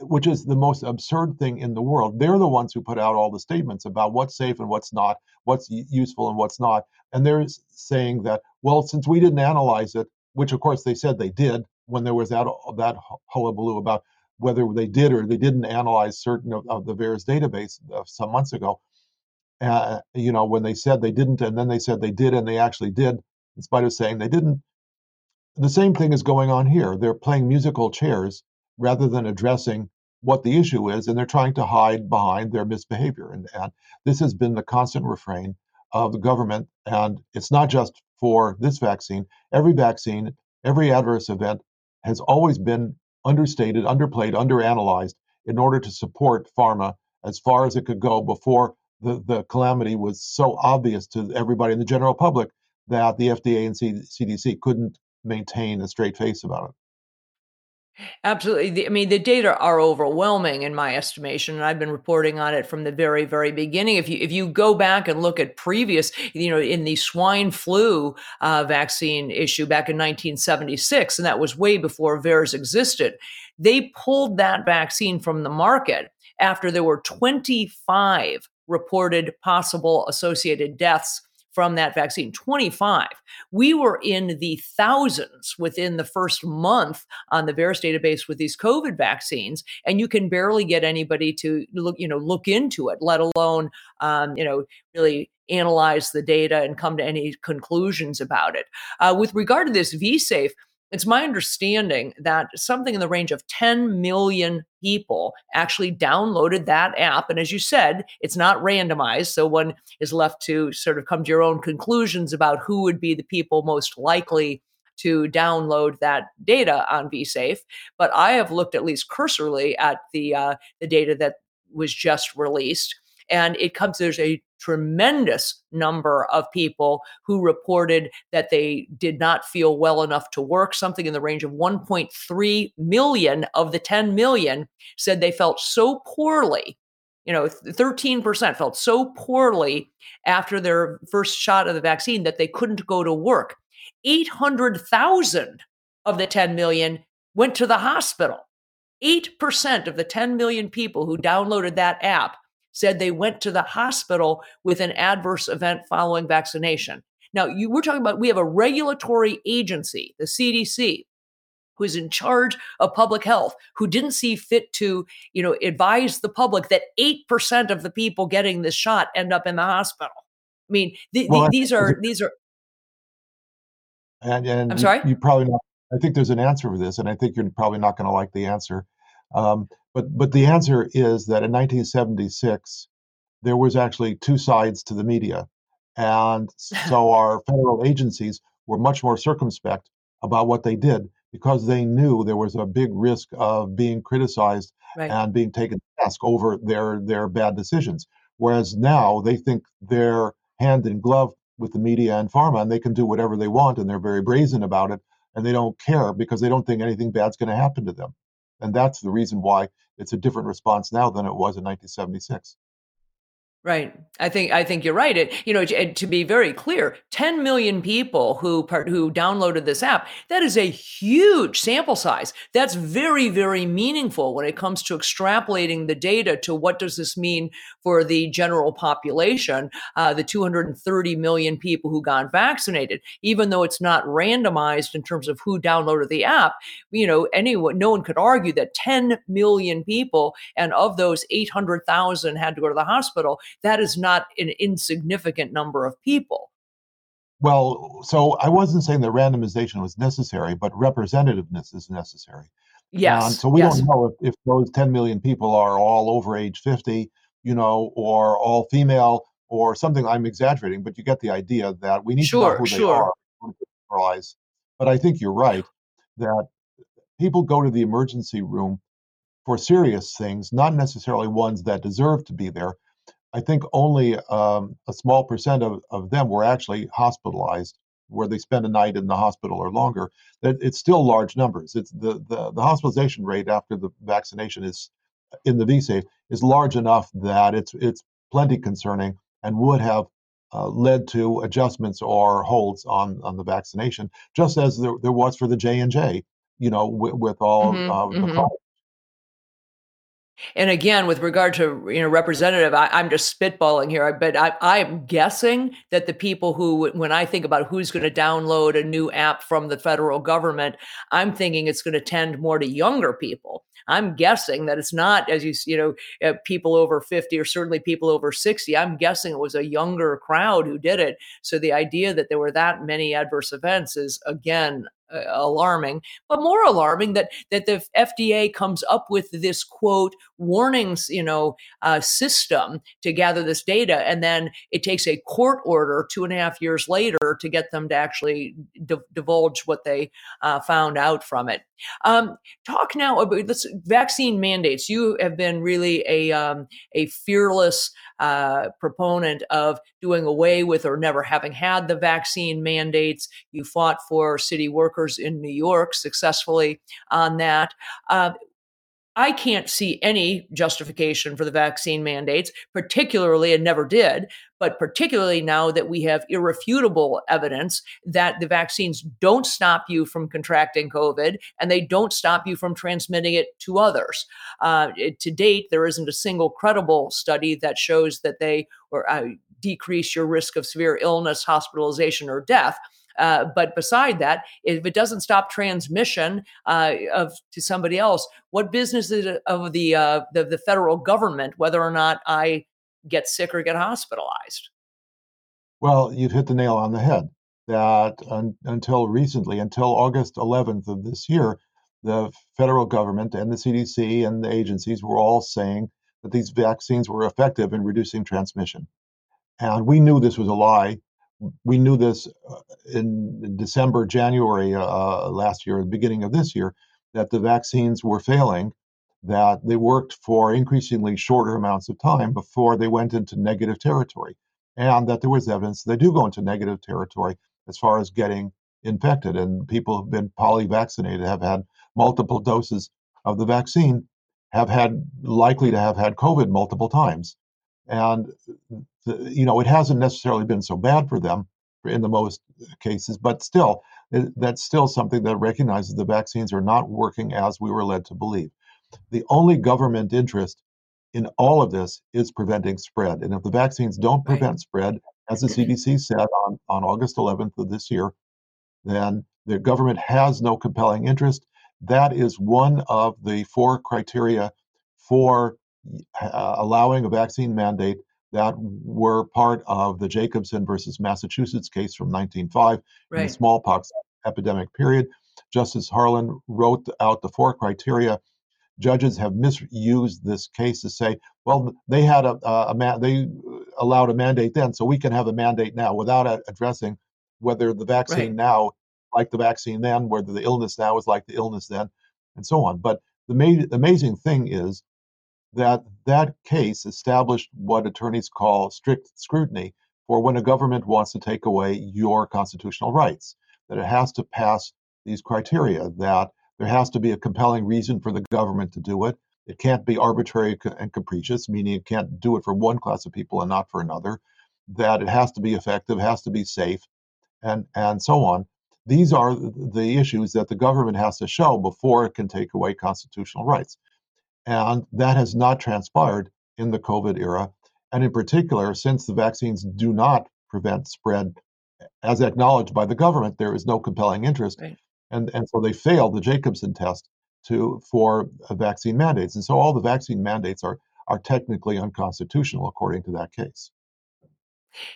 which is the most absurd thing in the world. They're the ones who put out all the statements about what's safe and what's not, what's useful and what's not. And they're saying that, well, since we didn't analyze it, which of course they said they did when there was that, that hullabaloo about whether they did or they didn't analyze certain of, of the VAERS database uh, some months ago. Uh, you know, when they said they didn't, and then they said they did, and they actually did, in spite of saying they didn't. The same thing is going on here. They're playing musical chairs rather than addressing what the issue is, and they're trying to hide behind their misbehavior. And, and this has been the constant refrain of the government. And it's not just for this vaccine. Every vaccine, every adverse event has always been understated, underplayed, underanalyzed in order to support pharma as far as it could go before the, the calamity was so obvious to everybody in the general public that the FDA and CDC couldn't maintain a straight face about it. Absolutely. I mean, the data are overwhelming in my estimation, and I've been reporting on it from the very, very beginning. If you if you go back and look at previous, you know, in the swine flu uh, vaccine issue back in 1976, and that was way before VAERS existed, they pulled that vaccine from the market after there were 25 reported possible associated deaths from that vaccine. 25 we were in the thousands within the first month on the VAERS database with these covid vaccines and you can barely get anybody to look you know look into it let alone um, you know really analyze the data and come to any conclusions about it. Uh, with regard to this vsafe it's my understanding that something in the range of 10 million people actually downloaded that app. And as you said, it's not randomized. So one is left to sort of come to your own conclusions about who would be the people most likely to download that data on vSafe. But I have looked at least cursorily at the uh, the data that was just released and it comes, there's a tremendous number of people who reported that they did not feel well enough to work. Something in the range of 1.3 million of the 10 million said they felt so poorly. You know, 13% felt so poorly after their first shot of the vaccine that they couldn't go to work. 800,000 of the 10 million went to the hospital. 8% of the 10 million people who downloaded that app said they went to the hospital with an adverse event following vaccination. Now, you, we're talking about we have a regulatory agency, the CDC, who is in charge of public health, who didn't see fit to, you know, advise the public that 8% of the people getting this shot end up in the hospital. I mean, th- well, th- these are these are and, and I'm sorry. You, you probably not, I think there's an answer for this, and I think you're probably not going to like the answer. Um, but but the answer is that in 1976 there was actually two sides to the media, and so our federal agencies were much more circumspect about what they did because they knew there was a big risk of being criticized right. and being taken to task over their their bad decisions. Whereas now they think they're hand in glove with the media and pharma, and they can do whatever they want, and they're very brazen about it, and they don't care because they don't think anything bad's going to happen to them. And that's the reason why it's a different response now than it was in 1976. Right. I think I think you're right. It, you know, to, be very clear, 10 million people who part, who downloaded this app. That is a huge sample size. That's very very meaningful when it comes to extrapolating the data to what does this mean for the general population, uh, the 230 million people who got vaccinated. Even though it's not randomized in terms of who downloaded the app, you know, anyone no one could argue that 10 million people and of those 800,000 had to go to the hospital that is not an insignificant number of people. Well, so I wasn't saying that randomization was necessary, but representativeness is necessary. Yes. So we yes. don't know if, if those 10 million people are all over age 50, you know, or all female or something. I'm exaggerating, but you get the idea that we need sure, to know who sure. they are. But I think you're right that people go to the emergency room for serious things, not necessarily ones that deserve to be there, I think only um, a small percent of, of them were actually hospitalized, where they spend a night in the hospital or longer. That it's still large numbers. It's the, the, the hospitalization rate after the vaccination is in the VSafe is large enough that it's it's plenty concerning and would have uh, led to adjustments or holds on on the vaccination, just as there, there was for the J and J. You know, with, with all mm-hmm, uh, the mm-hmm. And again, with regard to you know representative, I, am just spitballing here, but I, I'm guessing that the people who, when I think about who's going to download a new app from the federal government, I'm thinking it's going to tend more to younger people. I'm guessing that it's not, as you you know, uh, people over 50 or certainly people over 60. I'm guessing it was a younger crowd who did it. So the idea that there were that many adverse events is again uh, alarming, but more alarming that that the FDA comes up with this quote warnings, you know, uh, system to gather this data, and then it takes a court order two and a half years later to get them to actually d- divulge what they uh, found out from it. Um, talk now about this vaccine mandates. You have been really a um, a fearless uh, proponent of doing away with or never having had the vaccine mandates. You fought for city workers in New York successfully on that. Uh, I can't see any justification for the vaccine mandates, particularly, and never did, but particularly now that we have irrefutable evidence that the vaccines don't stop you from contracting COVID and they don't stop you from transmitting it to others. Uh, to date, there isn't a single credible study that shows that they or uh, decrease your risk of severe illness, hospitalization, or death. Uh, but beside that, if it doesn't stop transmission uh, of to somebody else, what business is it of the, uh, the the federal government whether or not I get sick or get hospitalized? Well, you've hit the nail on the head. That un- until recently, until August 11th of this year, the federal government and the CDC and the agencies were all saying that these vaccines were effective in reducing transmission. And we knew this was a lie we knew this uh, in December, January uh, last year, the beginning of this year, that the vaccines were failing, that they worked for increasingly shorter amounts of time before they went into negative territory, and that there was evidence they do go into negative territory as far as getting infected. And people who've been polyvaccinated have had multiple doses of the vaccine, have had likely to have had COVID multiple times. And you know, it hasn't necessarily been so bad for them in the most cases, but still, it, that's still something that recognizes the vaccines are not working as we were led to believe. The only government interest in all of this is preventing spread. And if the vaccines don't prevent spread, as the CDC said on, on August 11th of this year, then the government has no compelling interest. That is one of the four criteria for allowing a vaccine mandate that were part of the Jacobson versus Massachusetts case from 1905 right. in the smallpox epidemic period. Justice Harlan wrote out the four criteria judges have misused this case to say, well, they had a, a, a they allowed a mandate then, so we can have a mandate now without a- addressing whether the vaccine right. now, like the vaccine then, whether the illness now is like the illness then, and so on. But the ma- amazing thing is that that case established what attorneys call strict scrutiny for when a government wants to take away your constitutional rights, that it has to pass these criteria, that there has to be a compelling reason for the government to do it. It can't be arbitrary and capricious, meaning it can't do it for one class of people and not for another. That it has to be effective, has to be safe, and and so on. These are the issues that the government has to show before it can take away constitutional rights, and that has not transpired in the COVID era. And in particular, since the vaccines do not prevent spread, as acknowledged by the government, there is no compelling interest. Right and and so they failed the Jacobson test to for vaccine mandates, and so all the vaccine mandates are are technically unconstitutional according to that case.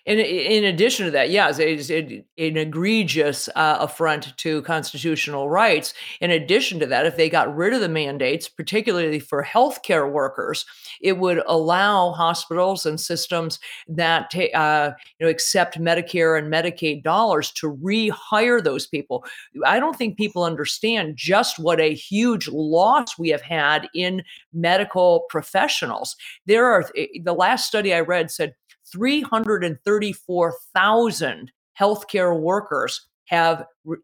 In, in addition to that, yes, it's an egregious uh, affront to constitutional rights. In addition to that, if they got rid of the mandates, particularly for healthcare workers, it would allow hospitals and systems that ta- uh, you know accept Medicare and Medicaid dollars to rehire those people. I don't think people understand just what a huge loss we have had in medical professionals. There are eh, the last study I read said 334,000 healthcare workers have re-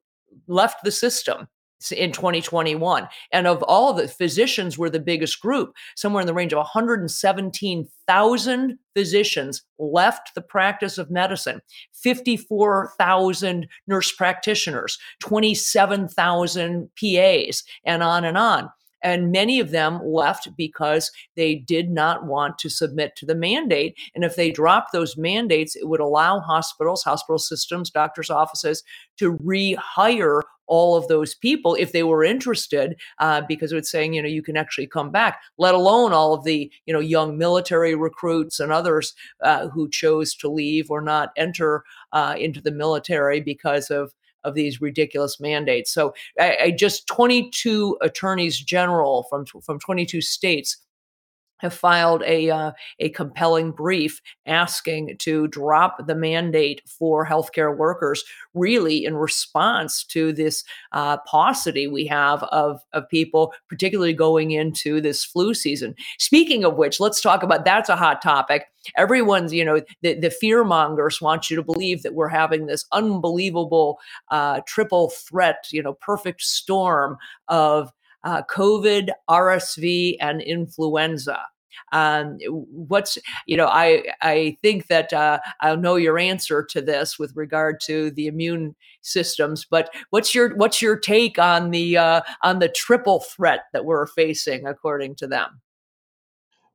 left the system in 2021 and of all the physicians were the biggest group. Somewhere in the range of 117,000 physicians left the practice of medicine 54,000 nurse practitioners 27,000 PAs and on and on and many of them left because they did not want to submit to the mandate. And if they dropped those mandates, it would allow hospitals, hospital systems, doctors' offices to rehire all of those people if they were interested, uh, because it's saying, you know, you can actually come back, let alone all of the, you know, young military recruits and others uh, who chose to leave or not enter uh, into the military because of of these ridiculous mandates. So I, I just 22 attorneys general from from 22 states have filed a uh, a compelling brief asking to drop the mandate for healthcare workers, really in response to this uh, paucity we have of of people, particularly going into this flu season. Speaking of which, let's talk about that's a hot topic. Everyone's, you know, the, the fear mongers want you to believe that we're having this unbelievable uh, triple threat, you know, perfect storm of uh, COVID, RSV, and influenza. Um, what's you know I I think that uh, I'll know your answer to this with regard to the immune systems, but what's your what's your take on the uh, on the triple threat that we're facing according to them?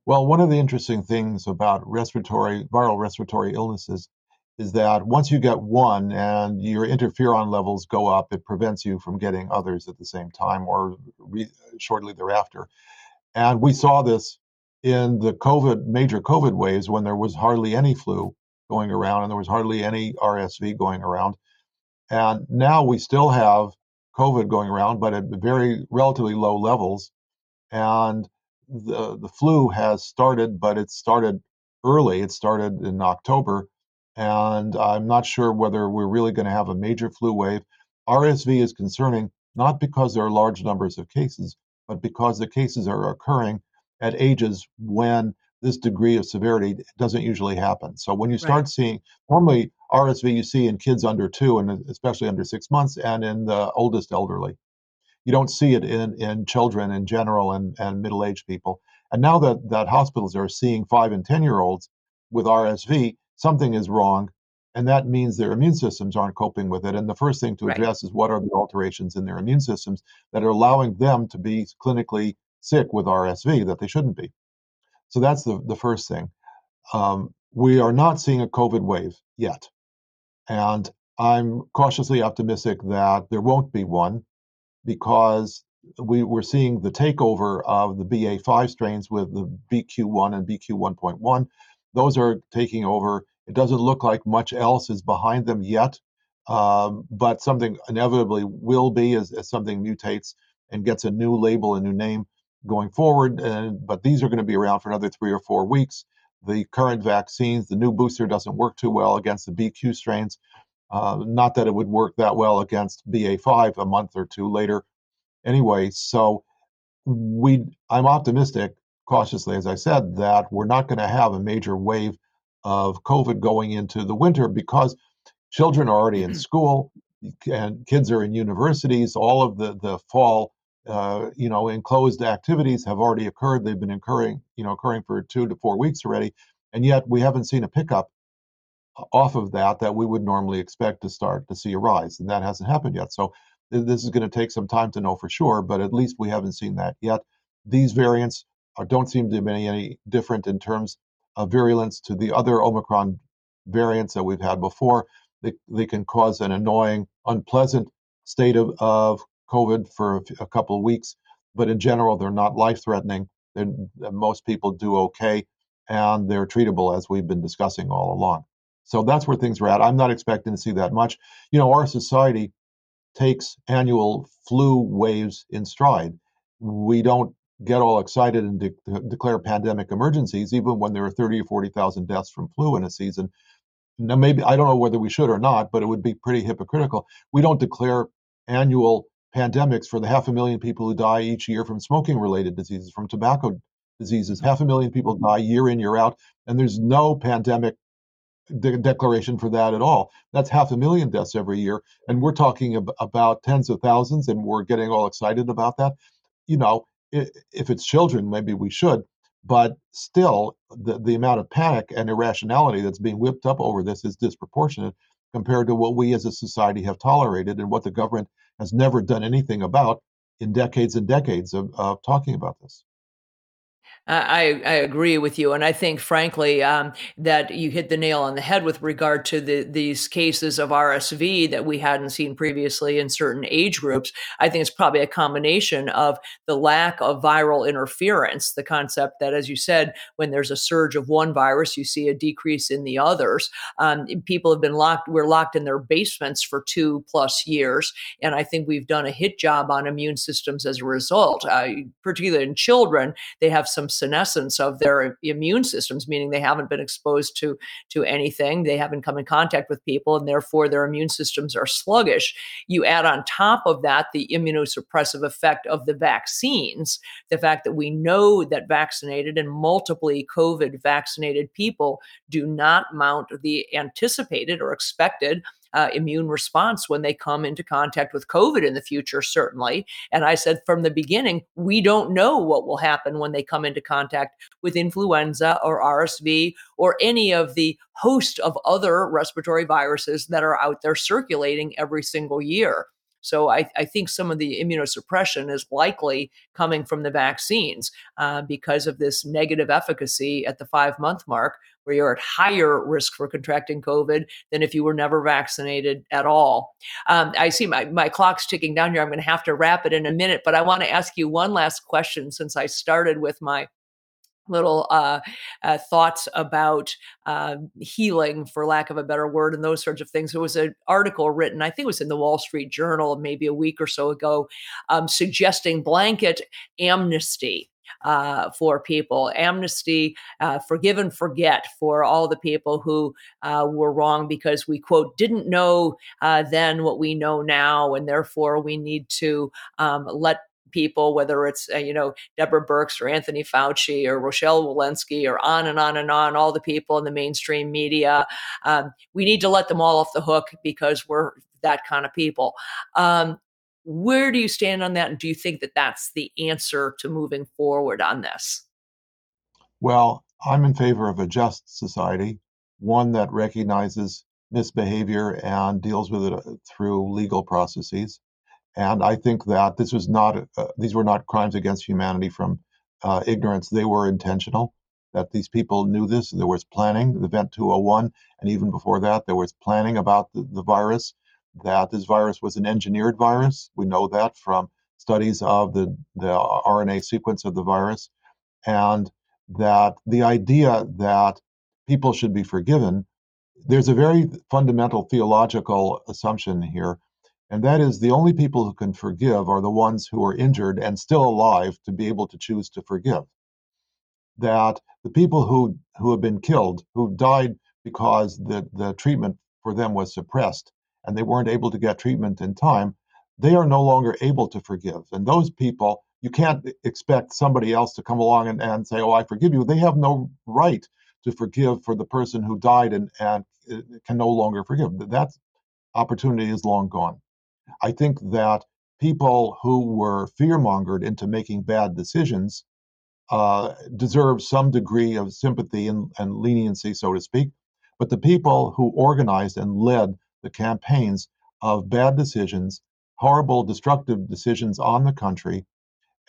Well, one of the interesting things about respiratory viral respiratory illnesses is that once you get one and your interferon levels go up, it prevents you from getting others at the same time or re- shortly thereafter. And we saw this in the COVID, major COVID waves when there was hardly any flu going around and there was hardly any RSV going around. And now we still have COVID going around, but at very relatively low levels. And the, the flu has started, but it started early. It started in October and I'm not sure whether we're really going to have a major flu wave. RSV is concerning not because there are large numbers of cases, but because the cases are occurring at ages when this degree of severity doesn't usually happen. So when you start right. seeing normally RSV you see in kids under two and especially under six months and in the oldest elderly. You don't see it in, in children in general and, and middle-aged people. And now that, that hospitals are seeing five and 10 year olds with RSV, something is wrong and that means their immune systems aren't coping with it and the first thing to address right. is what are the alterations in their immune systems that are allowing them to be clinically sick with rsv that they shouldn't be so that's the, the first thing um, we are not seeing a covid wave yet and i'm cautiously optimistic that there won't be one because we, we're seeing the takeover of the ba5 strains with the bq1 and bq1.1 those are taking over. It doesn't look like much else is behind them yet, um, but something inevitably will be as, as something mutates and gets a new label, a new name. going forward. And, but these are going to be around for another three or four weeks. The current vaccines, the new booster doesn't work too well against the BQ strains. Uh, not that it would work that well against BA5 a month or two later. Anyway, so we, I'm optimistic, cautiously, as I said, that we're not going to have a major wave of COVID going into the winter because children are already in mm-hmm. school and kids are in universities. All of the the fall, uh, you know, enclosed activities have already occurred. They've been occurring, you know, occurring for two to four weeks already, and yet we haven't seen a pickup off of that that we would normally expect to start to see a rise, and that hasn't happened yet. So this is going to take some time to know for sure, but at least we haven't seen that yet. These variants Uh, don't seem to be any different in terms of virulence to the other Omicron variants that we've had before. They, they can cause an annoying, unpleasant state of, of COVID for a, a couple of weeks, but in general, they're not life threatening. Uh, most people do okay, and they're treatable as we've been discussing all along. So that's where things are at. I'm not expecting to see that much. You know, our society takes annual flu waves in stride. We don't get all excited and de- declare pandemic emergencies, even when there are 30 or 40,000 deaths from flu in a season. Now, maybe I don't know whether we should or not, but it would be pretty hypocritical. We don't declare annual pandemics for the half a million people who die each year from smoking related diseases, from tobacco diseases. Half a million people die year in, year out, and there's no pandemic de- declaration for that at all. That's half a million deaths every year. And we're talking ab- about tens of thousands, and we're getting all excited about that. You know, if it's children, maybe we should. But still, the, the amount of panic and irrationality that's being whipped up over this is disproportionate compared to what we as a society have tolerated and what the government has never done anything about in decades and decades of, of talking about this. I, I agree with you, and I think, frankly, um, that you hit the nail on the head with regard to the, these cases of RSV that we hadn't seen previously in certain age groups. I think it's probably a combination of the lack of viral interference, the concept that, as you said, when there's a surge of one virus, you see a decrease in the others. Um, people have been locked; we're locked in their basements for two plus years, and I think we've done a hit job on immune systems as a result. Uh, particularly in children, they have some senescence of their immune systems, meaning they haven't been exposed to to anything, they haven't come in contact with people, and therefore their immune systems are sluggish. You add on top of that the immunosuppressive effect of the vaccines, the fact that we know that vaccinated and multiply COVID vaccinated people do not mount the anticipated or expected uh, immune response when they come into contact with COVID in the future, certainly. And I said from the beginning, we don't know what will happen when they come into contact with influenza or RSV or any of the host of other respiratory viruses that are out there circulating every single year. So I, I, think some of the immunosuppression is likely coming from the vaccines uh, because of this negative efficacy at the five month mark, where you're at higher risk for contracting COVID than if you were never vaccinated at all. Um, I see my, my clock's ticking down here. I'm going to have to wrap it in a minute, but I want to ask you one last question since I started with my little uh, uh, thoughts about uh, healing, for lack of a better word, and those sorts of things. There was an article written, I think it was in the Wall Street Journal, maybe a week or so ago, um, suggesting blanket amnesty. Uh, for people, amnesty, uh, forgive and forget for all the people who uh, were wrong because we, quote, didn't know uh, then what we know now, and therefore we need to um, let people, whether it's, uh, you know, Deborah Birx or Anthony Fauci or Rochelle Walensky or on and on and on, all the people in the mainstream media. Um, we need to let them all off the hook because we're that kind of people. Um, where do you stand on that? And do you think that that's the answer to moving forward on this? Well, I'm in favor of a just society, one that recognizes misbehavior and deals with it uh, through legal processes. And I think that this was not, uh, these were not crimes against humanity from uh, ignorance. They were intentional, that these people knew this. There was planning, the Event 201, and even before that, there was planning about the, the virus, that this virus was an engineered virus. We know that from studies of the, the RNA sequence of the virus. And that the idea that people should be forgiven, there's a very fundamental theological assumption here And that is the only people who can forgive are the ones who are injured and still alive to be able to choose to forgive. That the people who, who have been killed, who died because the, the treatment for them was suppressed and they weren't able to get treatment in time, they are no longer able to forgive. And those people, you can't expect somebody else to come along and, and say, Oh, I forgive you. They have no right to forgive for the person who died and, and uh, can no longer forgive. That opportunity is long gone. I think that people who were fear mongered into making bad decisions uh, deserve some degree of sympathy and, and leniency, so to speak. But the people who organized and led the campaigns of bad decisions, horrible, destructive decisions on the country,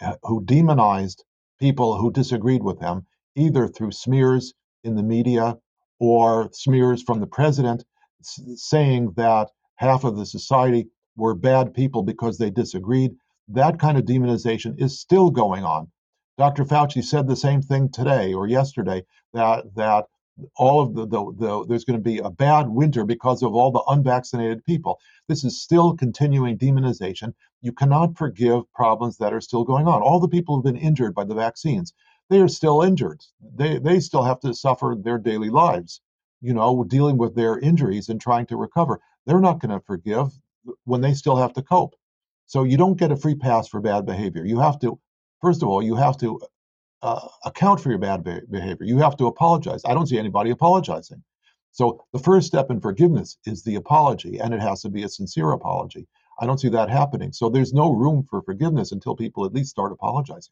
uh, who demonized people who disagreed with them, either through smears in the media or smears from the president saying that half of the society were bad people because they disagreed. That kind of demonization is still going on. Dr. Fauci said the same thing today or yesterday that that all of the, the, the there's going to be a bad winter because of all the unvaccinated people. This is still continuing demonization. You cannot forgive problems that are still going on. All the people who've been injured by the vaccines, they are still injured. They they still have to suffer their daily lives, you know, dealing with their injuries and trying to recover. They're not going to forgive when they still have to cope. So you don't get a free pass for bad behavior. You have to, first of all, you have to uh, account for your bad behavior. You have to apologize. I don't see anybody apologizing. So the first step in forgiveness is the apology, and it has to be a sincere apology. I don't see that happening. So there's no room for forgiveness until people at least start apologizing.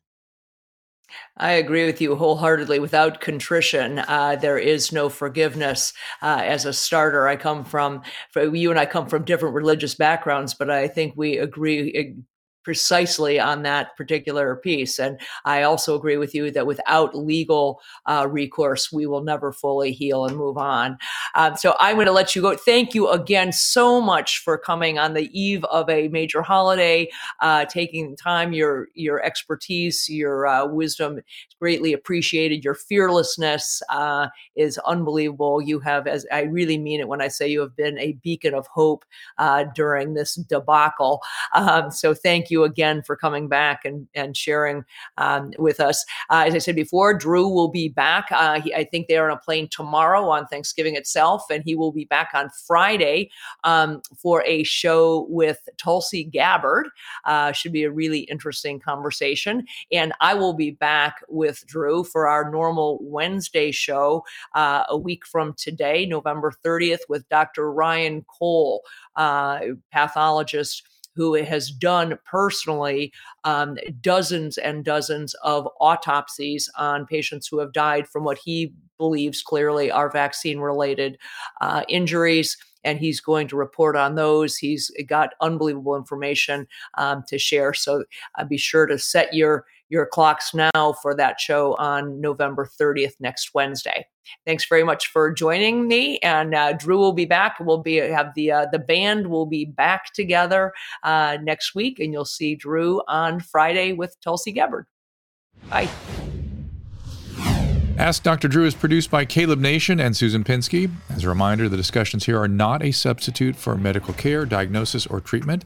I agree with you wholeheartedly. Without contrition, uh, there is no forgiveness. Uh, as a starter, I come from, you and I come from different religious backgrounds, but I think we agree precisely on that particular piece. And I also agree with you that without legal uh, recourse, we will never fully heal and move on. Um, so I'm going to let you go. Thank you again so much for coming on the eve of a major holiday, uh, taking time. Your your expertise, your uh, wisdom is greatly appreciated. Your fearlessness uh, is unbelievable. You have, as I really mean it when I say you have been a beacon of hope uh, during this debacle. Um, so thank you you again for coming back and, and sharing um, with us. Uh, as I said before, Drew will be back. Uh, he, I think they're on a plane tomorrow on Thanksgiving itself, and he will be back on Friday um, for a show with Tulsi Gabbard. Uh, should be a really interesting conversation. And I will be back with Drew for our normal Wednesday show uh, a week from today, November 30th, with Dr. Ryan Cole, uh, pathologist who has done personally um, dozens and dozens of autopsies on patients who have died from what he believes clearly are vaccine related uh, injuries and he's going to report on those. He's got unbelievable information um, to share. So uh, be sure to set your your clocks now for that show on November 30th next Wednesday. Thanks very much for joining me, and uh, Drew will be back. We'll be have the uh, the band will be back together uh, next week, and you'll see Drew on Friday with Tulsi Gabbard. Bye. Ask Dr. Drew is produced by Caleb Nation and Susan Pinsky. As a reminder, the discussions here are not a substitute for medical care, diagnosis, or treatment.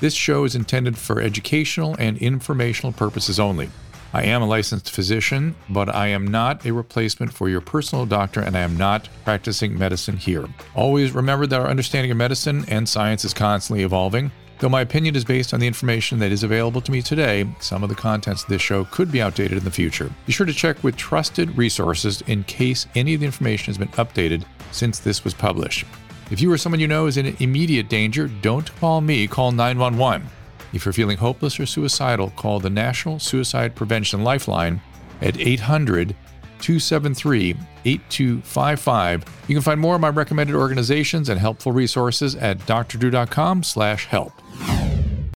This show is intended for educational and informational purposes only. I am a licensed physician, but I am not a replacement for your personal doctor and I am not practicing medicine here. Always remember that our understanding of medicine and science is constantly evolving. Though my opinion is based on the information that is available to me today, some of the contents of this show could be outdated in the future. Be sure to check with trusted resources in case any of the information has been updated since this was published. If you or someone you know is in immediate danger, don't call me, call 911. If you're feeling hopeless or suicidal, call the National Suicide Prevention Lifeline at 800 273 8255. You can find more of my recommended organizations and helpful resources at drdrew.com/help.